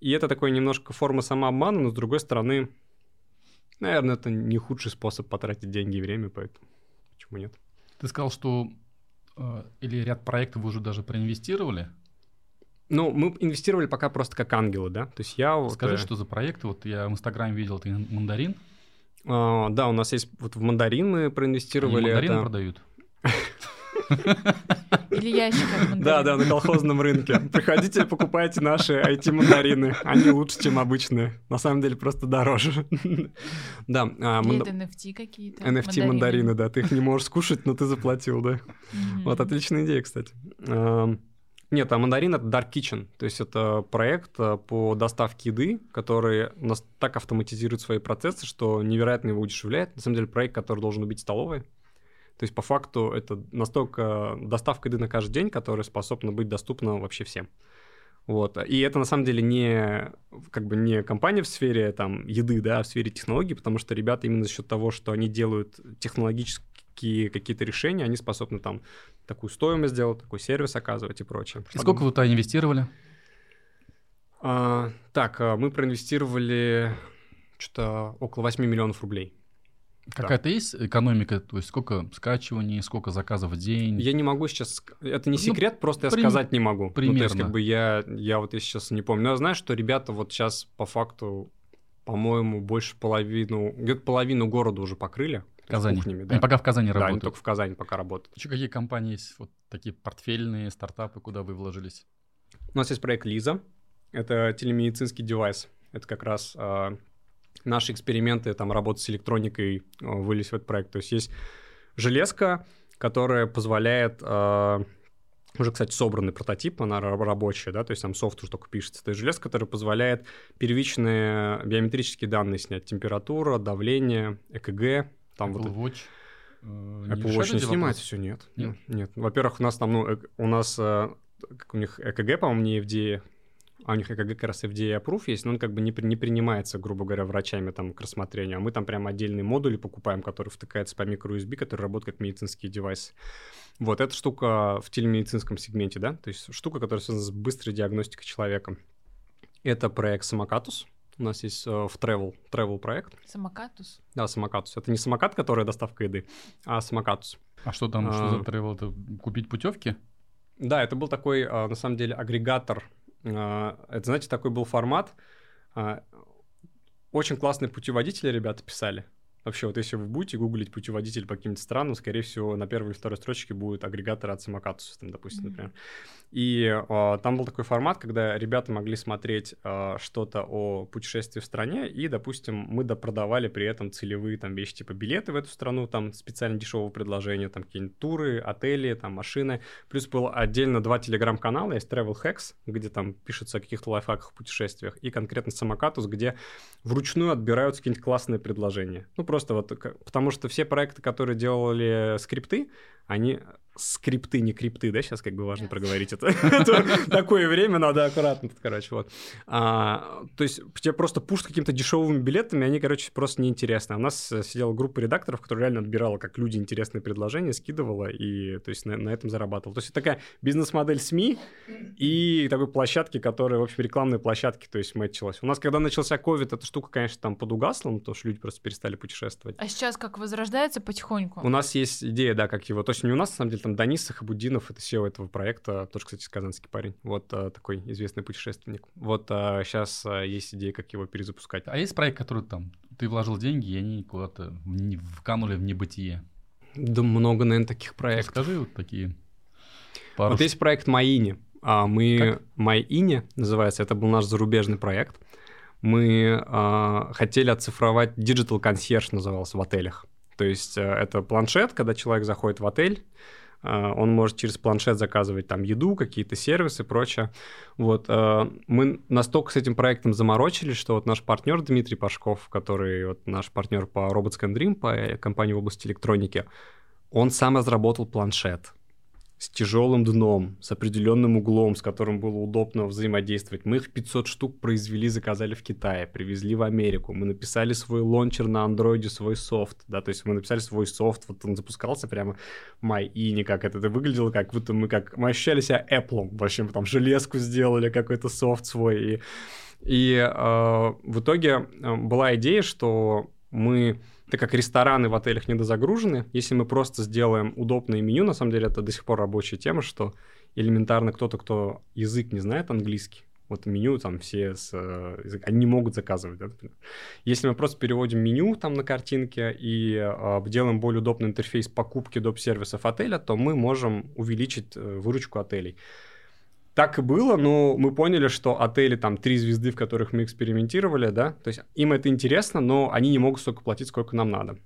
[SPEAKER 4] И это такой немножко форма самообмана, но с другой стороны, наверное, это не худший способ потратить деньги и время, поэтому почему нет?
[SPEAKER 2] Ты сказал, что э, или ряд проектов вы уже даже проинвестировали?
[SPEAKER 4] Ну, мы инвестировали пока просто как ангелы, да. То есть я...
[SPEAKER 2] Скажи,
[SPEAKER 4] вот,
[SPEAKER 2] что за проекты? Вот я в Инстаграме видел, ты мандарин.
[SPEAKER 4] А, да, у нас есть вот в мандарин мы проинвестировали.
[SPEAKER 2] Они мандарины
[SPEAKER 4] это...
[SPEAKER 2] продают.
[SPEAKER 3] Или ящик мандарин.
[SPEAKER 4] Да, да, на колхозном рынке. Приходите, покупайте наши IT-мандарины. Они лучше, чем обычные. На самом деле просто дороже. Да. а,
[SPEAKER 3] это NFT какие-то.
[SPEAKER 4] NFT-мандарины, да. Ты их не можешь скушать, но ты заплатил, да. Вот отличная идея, кстати. Нет, а мандарин это Dark Kitchen, то есть это проект а, по доставке еды, который у нас так автоматизирует свои процессы, что невероятно его удешевляет. На самом деле проект, который должен быть столовой. То есть по факту это настолько доставка еды на каждый день, которая способна быть доступна вообще всем. Вот. И это на самом деле не, как бы не компания в сфере там, еды, да, а в сфере технологий, потому что ребята именно за счет того, что они делают технологические какие-то решения, они способны там такую стоимость сделать, такой сервис оказывать и прочее.
[SPEAKER 2] И сколько вы туда инвестировали?
[SPEAKER 4] А, так, а, мы проинвестировали что-то около 8 миллионов рублей.
[SPEAKER 2] Какая-то есть экономика? То есть сколько скачиваний, сколько заказов в день?
[SPEAKER 4] Я не могу сейчас... Это не
[SPEAKER 2] Ну,
[SPEAKER 4] секрет, просто я
[SPEAKER 2] прим-
[SPEAKER 4] сказать не могу. Ну, то есть,
[SPEAKER 2] примерно.
[SPEAKER 4] как бы я, я вот я сейчас не помню. Но я знаю, что ребята вот сейчас по факту, по-моему, больше половину... Где-то половину города уже покрыли.
[SPEAKER 2] Казани.
[SPEAKER 4] Кухнями, да.
[SPEAKER 2] Они пока в Казани
[SPEAKER 4] Да, они
[SPEAKER 2] работают.
[SPEAKER 4] только в Казани пока работают.
[SPEAKER 2] Еще какие компании есть? Вот такие портфельные стартапы, куда вы вложились?
[SPEAKER 4] У нас есть проект Лиза. Это телемедицинский девайс. Это как раз а, наши эксперименты, там, работа с электроникой а, вылились в этот проект. То есть есть железка, которая позволяет... а, уже, кстати, собранный прототип, она ра- рабочая, да, то есть там софт уже только пишется. Это железка, которая позволяет первичные биометрические данные снять. Температура, давление, ЭКГ. Там вот
[SPEAKER 2] Apple Watch. э, не
[SPEAKER 4] Apple Watch не снимает все, нет.
[SPEAKER 2] Нет?
[SPEAKER 4] Нет. Во-первых, у нас там, ну, эк- у нас, э, как у них ЭКГ, по-моему, не FDA, а у них ЭКГ как раз FDA approve есть, но он как бы не, при- не принимается, грубо говоря, врачами там к рассмотрению, а мы там прям отдельные модули покупаем, которые втыкаются по микро-USB, которые работают как медицинские девайсы. Вот эта штука в телемедицинском сегменте, да, то есть штука, которая связана с быстрой диагностикой человека. Это проект Самокатус. У нас есть э, в Travel, Travel проект.
[SPEAKER 3] Самокатус.
[SPEAKER 4] Да, Самокатус. Это не самокат, который доставка еды, а Самокатус.
[SPEAKER 2] А что там, что
[SPEAKER 4] А.
[SPEAKER 2] за travel? Это купить путевки?
[SPEAKER 4] Да, это был такой, а, на самом деле, агрегатор. А, Это, знаете, такой был формат. А, Очень классные путеводители ребята писали. Вообще, вот если вы будете гуглить путеводитель по каким-то странам, скорее всего, на первой и второй строчке будет агрегатор от Самокатуса, там, допустим,
[SPEAKER 3] Мгм.
[SPEAKER 4] например. И а, там был такой формат, когда ребята могли смотреть а, что-то о путешествии в стране, и, допустим, мы допродавали при этом целевые там вещи, типа билеты в эту страну, там специально дешевого предложения, там какие-нибудь туры, отели, там машины. Плюс было отдельно два телеграм-канала, есть Travel Hacks, где там пишется о каких-то лайфхаках в путешествиях, и конкретно Самокатус, где вручную отбираются какие-нибудь классные предложения. Ну, просто вот, потому что все проекты, которые делали скрипты, они скрипты, не крипты, да, сейчас как бы важно
[SPEAKER 3] Да.
[SPEAKER 4] проговорить это. Такое время надо аккуратно, короче, вот. А, То есть тебе просто пушат какими-то дешевыми билетами, они, короче, просто неинтересны. А у нас э, сидела группа редакторов, которая реально отбирала, как люди интересные предложения, скидывала и, то есть, на этом зарабатывала. То есть такая бизнес-модель СМИ и такой площадки, которая, в общем, рекламной площадки, то есть мэтчилась. У нас, когда начался ковид, эта штука, конечно, там подугасла, потому что люди просто перестали путешествовать.
[SPEAKER 3] А сейчас как возрождается потихоньку?
[SPEAKER 4] У нас есть идея, да, как его. То есть не у нас, на самом деле, там Данис Сахабудинов, это SEO этого проекта, тоже, кстати, казанский парень. Вот а, такой известный путешественник. Вот сейчас есть идея, как его перезапускать.
[SPEAKER 2] А есть проект, который там, ты вложил деньги, и они куда-то вканули в небытие?
[SPEAKER 4] Да много, наверное, таких проектов.
[SPEAKER 2] Расскажи вот такие пару
[SPEAKER 4] Вот есть проект Майини. А мы? Майини называется, это был наш зарубежный проект. Мы а, хотели оцифровать Digital Concierge назывался в отелях. То есть э, это планшет, когда человек заходит в отель, он может через планшет заказывать там еду, какие-то сервисы и прочее. Вот, э, мы настолько с этим проектом заморочились, что вот наш партнер Дмитрий Пашков, который вот наш партнер по Robots Dream, по э, компании в области электроники, он сам разработал планшет с тяжелым дном, с определенным углом, с которым было удобно взаимодействовать. Мы их 500 штук произвели, заказали в Китае, привезли в Америку. Мы написали свой лончер на андроиде, свой софт, да, то есть мы написали свой софт, вот он запускался прямо май и никак это, это выглядело, как будто мы как, мы ощущали себя Apple, вообще мы там железку сделали, какой-то софт свой, и И э, в итоге э, была идея, что мы, так как рестораны в отелях недозагружены, если мы просто сделаем удобное меню, на самом деле это до сих пор рабочая тема, что элементарно кто-то, кто язык не знает английский, вот меню там все с, э, они не могут заказывать, да. Если мы просто переводим меню там на картинке и э, делаем более удобный интерфейс покупки доп. сервисов отеля, то мы можем увеличить э, выручку отелей. Так и было, но мы поняли, что отели там три звезды, в которых мы экспериментировали, да, то есть им это интересно, но они не могут столько платить, сколько нам надо.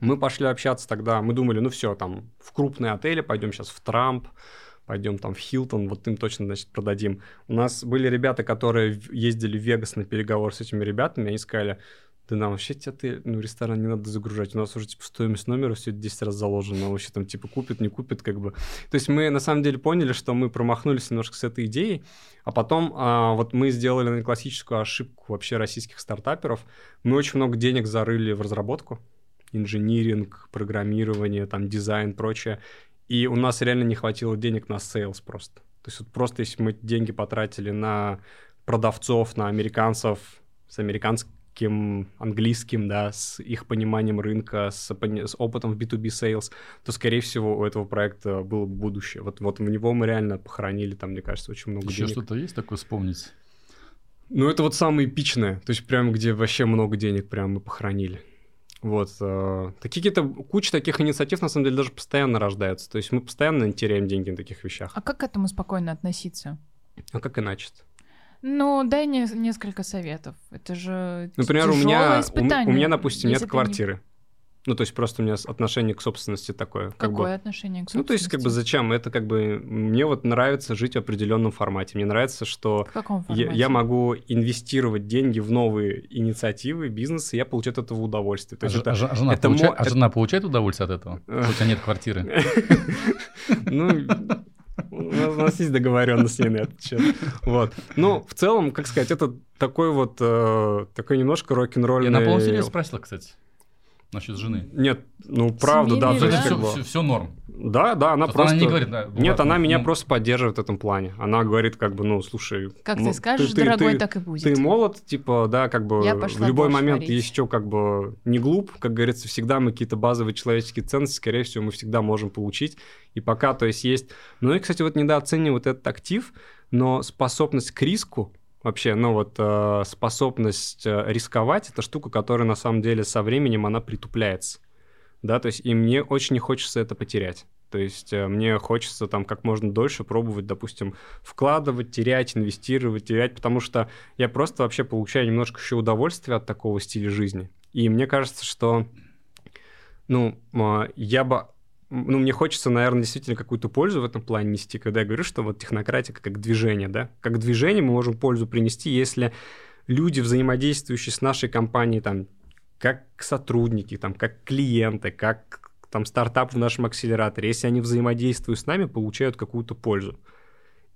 [SPEAKER 4] Мы пошли общаться тогда, мы думали, ну все, там в крупные отели пойдем сейчас в Трамп, пойдем там в Хилтон, вот им точно, значит, продадим. У нас были ребята, которые ездили в Вегас на переговор с этими ребятами, они сказали, да нам вообще тебя ты, ну, ресторан не надо загружать, у нас уже, типа, стоимость номера все 10 раз заложена, вообще там, типа, купит, не купит, как бы. То есть мы, на самом деле, поняли, что мы промахнулись немножко с этой идеей, а потом а, вот мы сделали на классическую ошибку вообще российских стартаперов. Мы очень много денег зарыли в разработку, инжиниринг, программирование, там, дизайн, прочее. И у нас реально не хватило денег на sales просто. То есть вот просто если мы деньги потратили на продавцов, на американцев с американским английским, да, с их пониманием рынка, с, с опытом в B2B sales, то, скорее всего, у этого проекта было бы будущее. Вот, вот в него мы реально похоронили, там, мне кажется, очень много
[SPEAKER 2] Еще
[SPEAKER 4] денег.
[SPEAKER 2] что-то есть такое вспомнить?
[SPEAKER 4] Ну, это вот самое эпичное, то есть прям где вообще много денег прям мы похоронили. Вот. Э, такие какие-то, куча таких инициатив, на самом деле, даже постоянно рождаются. То есть мы постоянно теряем деньги на таких вещах.
[SPEAKER 3] А как к этому спокойно относиться?
[SPEAKER 4] А как иначе -то?
[SPEAKER 3] Ну, дай не, несколько советов. Это же
[SPEAKER 4] Например, у меня,
[SPEAKER 3] испытание,
[SPEAKER 4] у, у меня, допустим, нет квартиры. Не... Ну, то есть просто у меня отношение к собственности такое.
[SPEAKER 3] Какое
[SPEAKER 4] как бы...
[SPEAKER 3] отношение к собственности?
[SPEAKER 4] Ну, то есть как бы зачем? Это как бы... Мне вот нравится жить в определенном формате. Мне нравится, что
[SPEAKER 3] в каком формате?
[SPEAKER 4] Я, я могу инвестировать деньги в новые инициативы, бизнес, и я получаю от этого удовольствие. То
[SPEAKER 2] а,
[SPEAKER 4] есть
[SPEAKER 2] ж,
[SPEAKER 4] это,
[SPEAKER 2] а, жена,
[SPEAKER 4] это
[SPEAKER 2] получает,
[SPEAKER 4] мо...
[SPEAKER 2] а жена получает удовольствие от этого? У тебя нет квартиры.
[SPEAKER 4] Ну, у нас есть договоренность ней на этот счет. Вот. Ну, в целом, как сказать, это такой вот, э, такой немножко рок-н-ролльный...
[SPEAKER 2] Я на полном спросила, кстати. Насчет жены.
[SPEAKER 4] Нет, ну правда, да.
[SPEAKER 3] Семейный
[SPEAKER 2] все, все, все норм.
[SPEAKER 4] Да, да, она
[SPEAKER 2] Просто
[SPEAKER 4] просто...
[SPEAKER 2] Она не говорит, да,
[SPEAKER 4] Нет, она меня
[SPEAKER 2] ну,
[SPEAKER 4] просто поддерживает в этом плане. Она говорит, как бы, ну, слушай...
[SPEAKER 3] Как
[SPEAKER 4] ну,
[SPEAKER 3] ты скажешь, дорогой, так и будет.
[SPEAKER 4] Ты молод, типа, да, как бы
[SPEAKER 3] Я
[SPEAKER 4] в любой момент
[SPEAKER 3] варить.
[SPEAKER 4] еще как бы не глуп, как говорится, всегда мы какие-то базовые человеческие ценности, скорее всего, мы всегда можем получить. И пока, то есть, есть... Ну и, кстати, вот недооцениваю вот этот актив, но способность к риску, Вообще, ну вот э, способность э, рисковать это штука, которая на самом деле со временем она притупляется да, то есть и мне очень не хочется это потерять. То есть э, мне хочется там как можно дольше пробовать, допустим, вкладывать, терять, инвестировать, терять, потому что я просто вообще получаю немножко еще удовольствие от такого стиля жизни. И мне кажется, что, ну, я бы ну, мне хочется, наверное, действительно какую-то пользу в этом плане нести, когда я говорю, что вот технократия как движение, да, как движение мы можем пользу принести, если люди, взаимодействующие с нашей компанией, там, как сотрудники, там, как клиенты, как там стартап в нашем акселераторе, если они взаимодействуют с нами, получают какую-то пользу.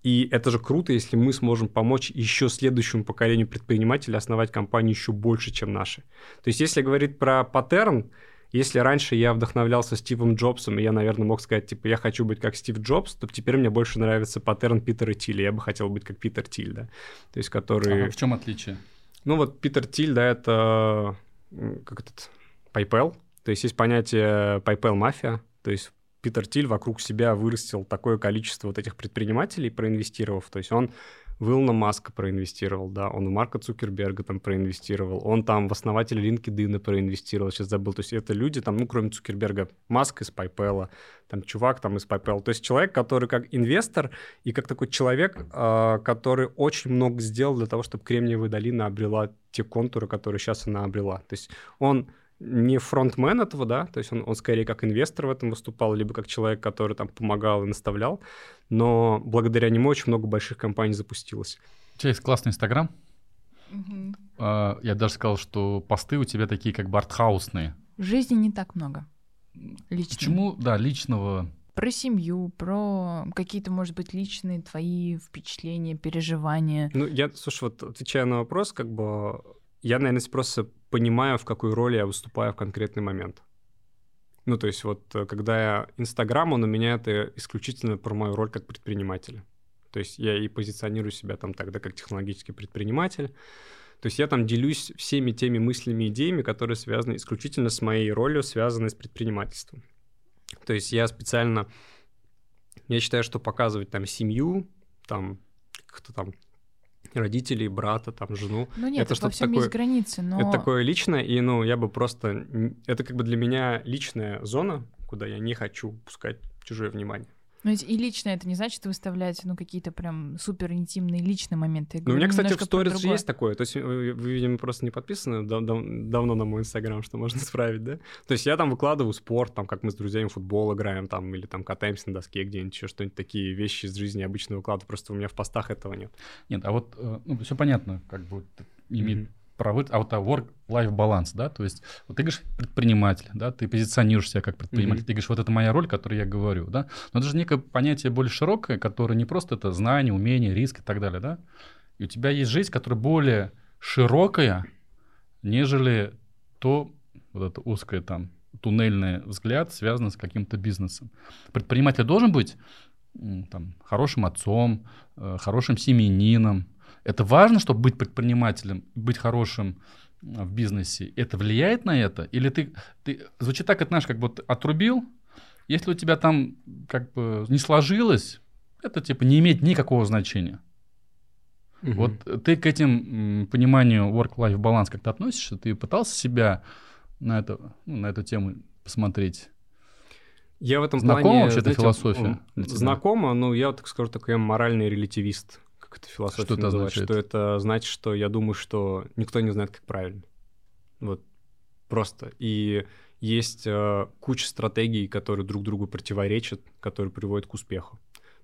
[SPEAKER 4] И это же круто, если мы сможем помочь еще следующему поколению предпринимателей основать компанию еще больше, чем наши. То есть если говорить про паттерн, если раньше я вдохновлялся Стивом Джобсом, и я, наверное, мог сказать, типа, я хочу быть как Стив Джобс, то теперь мне больше нравится паттерн Питера Тилля. Я бы хотел быть как Питер Тиль, да. То есть, который...
[SPEAKER 2] А в чем отличие?
[SPEAKER 4] Ну вот Питер Тиль, да, это как этот, PayPal. То есть есть понятие PayPal мафия. То есть Питер Тиль вокруг себя вырастил такое количество вот этих предпринимателей, проинвестировав. То есть он в Илона Маска проинвестировал, да, он в Марка Цукерберга там проинвестировал, он там в основателя LinkedIn проинвестировал, сейчас забыл. То есть это люди там, ну, кроме Цукерберга, Маск из PayPal, там чувак там из PayPal. То есть человек, который как инвестор и как такой человек, э, который очень много сделал для того, чтобы Кремниевая долина обрела те контуры, которые сейчас она обрела. То есть он не фронтмен этого, да, то есть он, он скорее как инвестор в этом выступал, либо как человек, который там помогал и наставлял, но благодаря нему очень много больших компаний запустилось.
[SPEAKER 2] У тебя есть классный Инстаграм. А, Я даже сказал, что посты у тебя такие как бы артхаусные.
[SPEAKER 3] В жизни не так много. Лично.
[SPEAKER 2] Почему, да, личного
[SPEAKER 3] Про семью, про какие-то, может быть, личные твои впечатления, переживания.
[SPEAKER 4] Ну, я, слушай, вот отвечая на вопрос, как бы я, наверное, просто понимаю, в какой роли я выступаю в конкретный момент. Ну, то есть вот э, когда я Инстаграм, он у меня это исключительно про мою роль как предпринимателя. То есть я и позиционирую себя там тогда как технологический предприниматель. То есть я там делюсь всеми теми мыслями, идеями, которые связаны исключительно с моей ролью, связанной с предпринимательством. То есть я специально, я считаю, что показывать там семью, там как-то там родителей, брата, там, жену.
[SPEAKER 3] Ну нет,
[SPEAKER 4] это что-то
[SPEAKER 3] всем
[SPEAKER 4] такое,
[SPEAKER 3] есть границы, но...
[SPEAKER 4] это такое личное, и, ну, я бы просто... Это как бы для меня личная зона, куда я не хочу пускать чужое внимание.
[SPEAKER 3] Ведь и лично это не значит выставлять, ну, какие-то прям супер интимные личные моменты.
[SPEAKER 4] Ну, у меня, кстати, в сторис же есть такое. То есть вы, вы, видимо, просто не подписаны дав- дав- давно на мой инстаграм, что можно исправить, да? То есть я там выкладываю спорт, там, как мы с друзьями в футбол играем, там, или там катаемся на доске где-нибудь, еще что-нибудь такие вещи из жизни обычно выкладываю. Просто у меня в постах этого нет.
[SPEAKER 2] Нет, а вот, э, ну, все понятно, как бы имеет
[SPEAKER 4] Мгм.
[SPEAKER 2] Право, а вот а work-life баланс, да, то есть вот ты говоришь предприниматель, да, ты позиционируешь себя как предприниматель,
[SPEAKER 4] Мгм.
[SPEAKER 2] ты говоришь, вот это моя роль, которую я говорю, да, но это же некое понятие более широкое, которое не просто это знание, умение, риск и так далее, да, и у тебя есть жизнь, которая более широкая, нежели то, вот это узкое там, туннельный взгляд, связанный с каким-то бизнесом. Предприниматель должен быть там, хорошим отцом, э, хорошим семьянином. Это важно, чтобы быть предпринимателем, быть хорошим э, в бизнесе. Это влияет на это? Или ты, ты звучит так, это знаешь, как бы отрубил, если у тебя там как бы не сложилось, это типа не имеет никакого значения. Вот ты к этим пониманию work-life баланс как-то относишься? Ты пытался себя на, это, ну, на эту тему посмотреть?
[SPEAKER 4] Я в этом
[SPEAKER 2] Знакома
[SPEAKER 4] плане,
[SPEAKER 2] вообще эта философия?
[SPEAKER 4] Знакома, но я так скажу, такой я моральный релятивист. Как это философия
[SPEAKER 2] Что это
[SPEAKER 4] называют,
[SPEAKER 2] означает?
[SPEAKER 4] Что это значит, что я думаю, что никто не знает, как правильно. Вот просто. И есть э, куча стратегий, которые друг другу противоречат, которые приводят к успеху.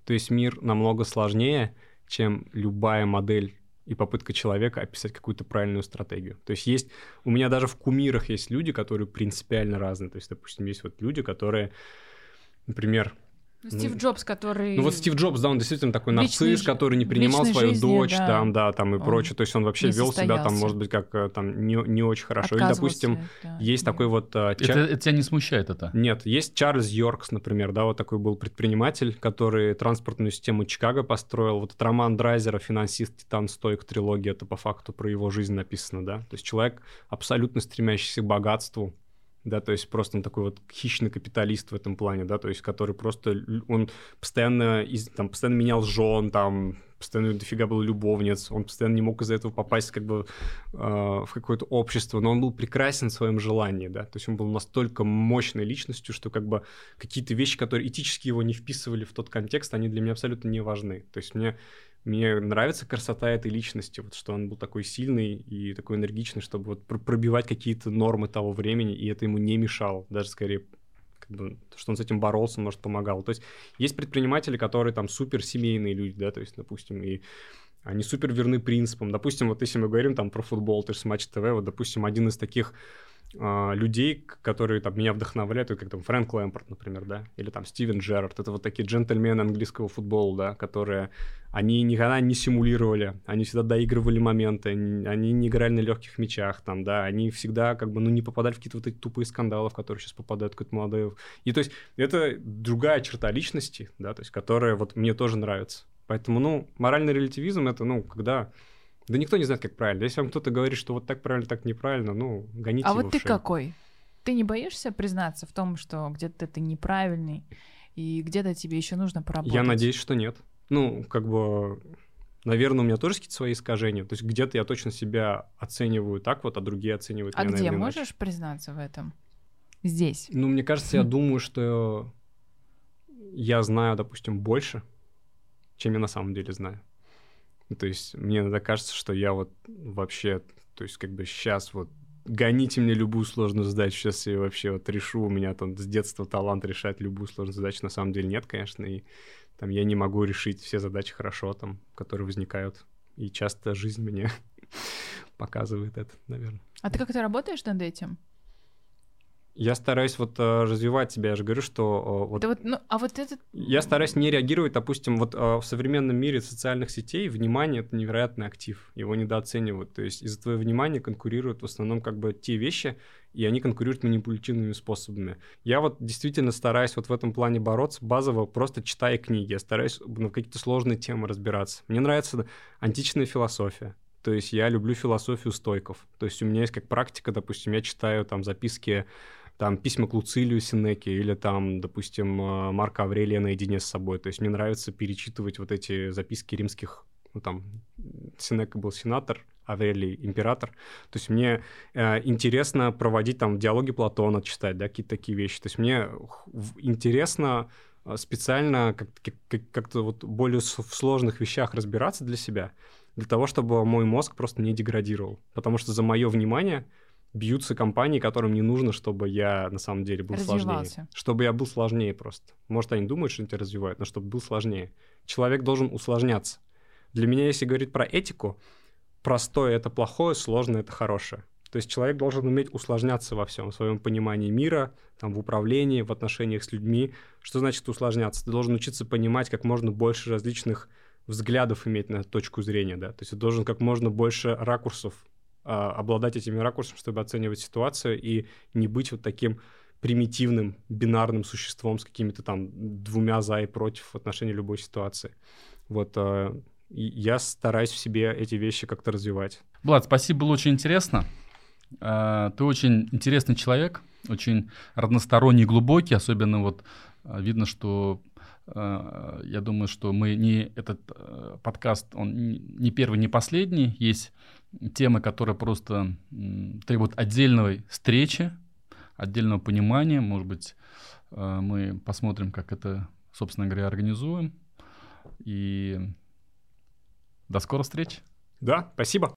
[SPEAKER 4] То есть мир намного сложнее, чем любая модель и попытка человека описать какую-то правильную стратегию. То есть есть... У меня даже в кумирах есть люди, которые принципиально разные. То есть, допустим, есть вот люди, которые, например...
[SPEAKER 3] Ну, Стив
[SPEAKER 4] ну,
[SPEAKER 3] Джобс, который...
[SPEAKER 4] Ну вот Стив Джобс, да, он действительно такой
[SPEAKER 3] личной
[SPEAKER 4] нарцисс,
[SPEAKER 3] жи-
[SPEAKER 4] который не принимал
[SPEAKER 3] личной
[SPEAKER 4] свою
[SPEAKER 3] жизни,
[SPEAKER 4] дочь,
[SPEAKER 3] да,
[SPEAKER 4] там, да, там и
[SPEAKER 3] он
[SPEAKER 4] прочее. То есть он вообще вел себя там, может быть, как э, там не, не очень хорошо. Или, допустим,
[SPEAKER 3] да,
[SPEAKER 4] есть
[SPEAKER 3] и-
[SPEAKER 4] такой вот... э,
[SPEAKER 2] Это, это тебя не смущает это?
[SPEAKER 4] Нет, есть Чарльз Йоркс, например, да, вот такой был предприниматель, который транспортную систему Чикаго построил. Вот этот роман Драйзера «Финансист, Титан, Стоик», трилогия, это по факту про его жизнь написано, да. То есть человек, абсолютно стремящийся к богатству, да, то есть просто он такой вот хищный капиталист в этом плане, да, то есть который просто, он постоянно, из- там, постоянно менял жен, там, постоянно дофига был любовниц, он постоянно не мог из-за этого попасть как бы э, в какое-то общество, но он был прекрасен в своем желании, да, то есть он был настолько мощной личностью, что как бы какие-то вещи, которые этически его не вписывали в тот контекст, они для меня абсолютно не важны, то есть мне мне нравится красота этой личности, вот что он был такой сильный и такой энергичный, чтобы вот пр- пробивать какие-то нормы того времени, и это ему не мешало, даже скорее как бы, то, что он с этим боролся, может, помогал. То есть есть предприниматели, которые там супер семейные люди, да, то есть, допустим, и они супер верны принципам. Допустим, вот если мы говорим там про футбол, ты же с Матч ТВ, вот, допустим, один из таких а, людей, которые там меня вдохновляют, как там Фрэнк Лэмпорт, например, да, или там Стивен Джерард, это вот такие джентльмены английского футбола, да, которые, они никогда не симулировали, они всегда доигрывали моменты, они, не играли на легких мячах, там, да, они всегда как бы, ну, не попадали в какие-то вот эти тупые скандалы, в которые сейчас попадают какие-то молодые. И то есть это другая черта личности, да, то есть которая вот мне тоже нравится. Поэтому, ну, моральный релятивизм это, ну, когда... Да никто не знает, как правильно. Если вам кто-то говорит, что вот так правильно, так неправильно, ну, гоните
[SPEAKER 3] А
[SPEAKER 4] его
[SPEAKER 3] вот ты
[SPEAKER 4] шею.
[SPEAKER 3] какой? Ты не боишься признаться в том, что где-то ты неправильный, и где-то тебе еще нужно поработать?
[SPEAKER 4] Я надеюсь, что нет. Ну, как бы, наверное, у меня тоже какие-то свои искажения. То есть где-то я точно себя оцениваю так вот, а другие оценивают
[SPEAKER 3] А
[SPEAKER 4] меня,
[SPEAKER 3] где?
[SPEAKER 4] наверное, иначе.
[SPEAKER 3] Можешь признаться в этом? Здесь.
[SPEAKER 4] Ну, мне кажется, я думаю, что я знаю, допустим, больше, чем я на самом деле знаю. То есть мне иногда кажется, что я вот вообще, то есть как бы сейчас вот гоните мне любую сложную задачу, сейчас я вообще вот решу, у меня там с детства талант решать любую сложную задачу, на самом деле нет, конечно, и там я не могу решить все задачи хорошо, там, которые возникают, и часто жизнь мне показывает это, наверное.
[SPEAKER 3] А ты как-то работаешь над этим?
[SPEAKER 4] Я стараюсь вот э, развивать себя, я же говорю, что... э, вот
[SPEAKER 3] Да вот, ну, а вот этот...
[SPEAKER 4] Я стараюсь не реагировать, допустим, вот э, в современном мире социальных сетей внимание это невероятный актив, его недооценивают. То есть из-за твоего внимания конкурируют в основном как бы те вещи, и они конкурируют манипулятивными способами. Я вот действительно стараюсь вот в этом плане бороться, базово просто читая книги. Я стараюсь на какие-то сложные темы разбираться. Мне нравится античная философия. То есть я люблю философию стойков. То есть у меня есть как практика, допустим, я читаю там записки там письма к Луцилию Синеке или там, допустим, э, Марка Аврелия наедине с собой. То есть мне нравится перечитывать вот эти записки римских, ну там, Синека был сенатор, Аврелий император. То есть мне э, интересно проводить там диалоги Платона, читать, да, какие-то такие вещи. То есть мне интересно э, специально как- как- как-то вот более в сложных вещах разбираться для себя, для того, чтобы мой мозг просто не деградировал. Потому что за мое внимание бьются компании, которым не нужно, чтобы я на самом деле был сложнее. Чтобы я был сложнее просто. Может, они думают, что они тебя развивают, но чтобы был сложнее. Человек должен усложняться. Для меня, если говорить про этику, простое — это плохое, сложное — это хорошее. То есть человек должен уметь усложняться во всем, в своем понимании мира, там, в управлении, в отношениях с людьми. Что значит усложняться? Ты должен учиться понимать как можно больше различных взглядов иметь на точку зрения, да, то есть ты должен как можно больше ракурсов обладать этими ракурсами, чтобы оценивать ситуацию и не быть вот таким примитивным бинарным существом с какими-то там двумя за и против в отношении любой ситуации. Вот а, я стараюсь в себе эти вещи как-то развивать.
[SPEAKER 2] Влад, спасибо, было очень интересно. А, Ты очень интересный человек, очень разносторонний, глубокий, особенно вот а, видно, что а, я думаю, что мы не этот а, подкаст, он не первый, не последний. Есть темы, которые просто требуют отдельной встречи, отдельного понимания. Может быть, а, мы посмотрим, как это, собственно говоря, организуем. И до скорых встреч.
[SPEAKER 4] Да, спасибо.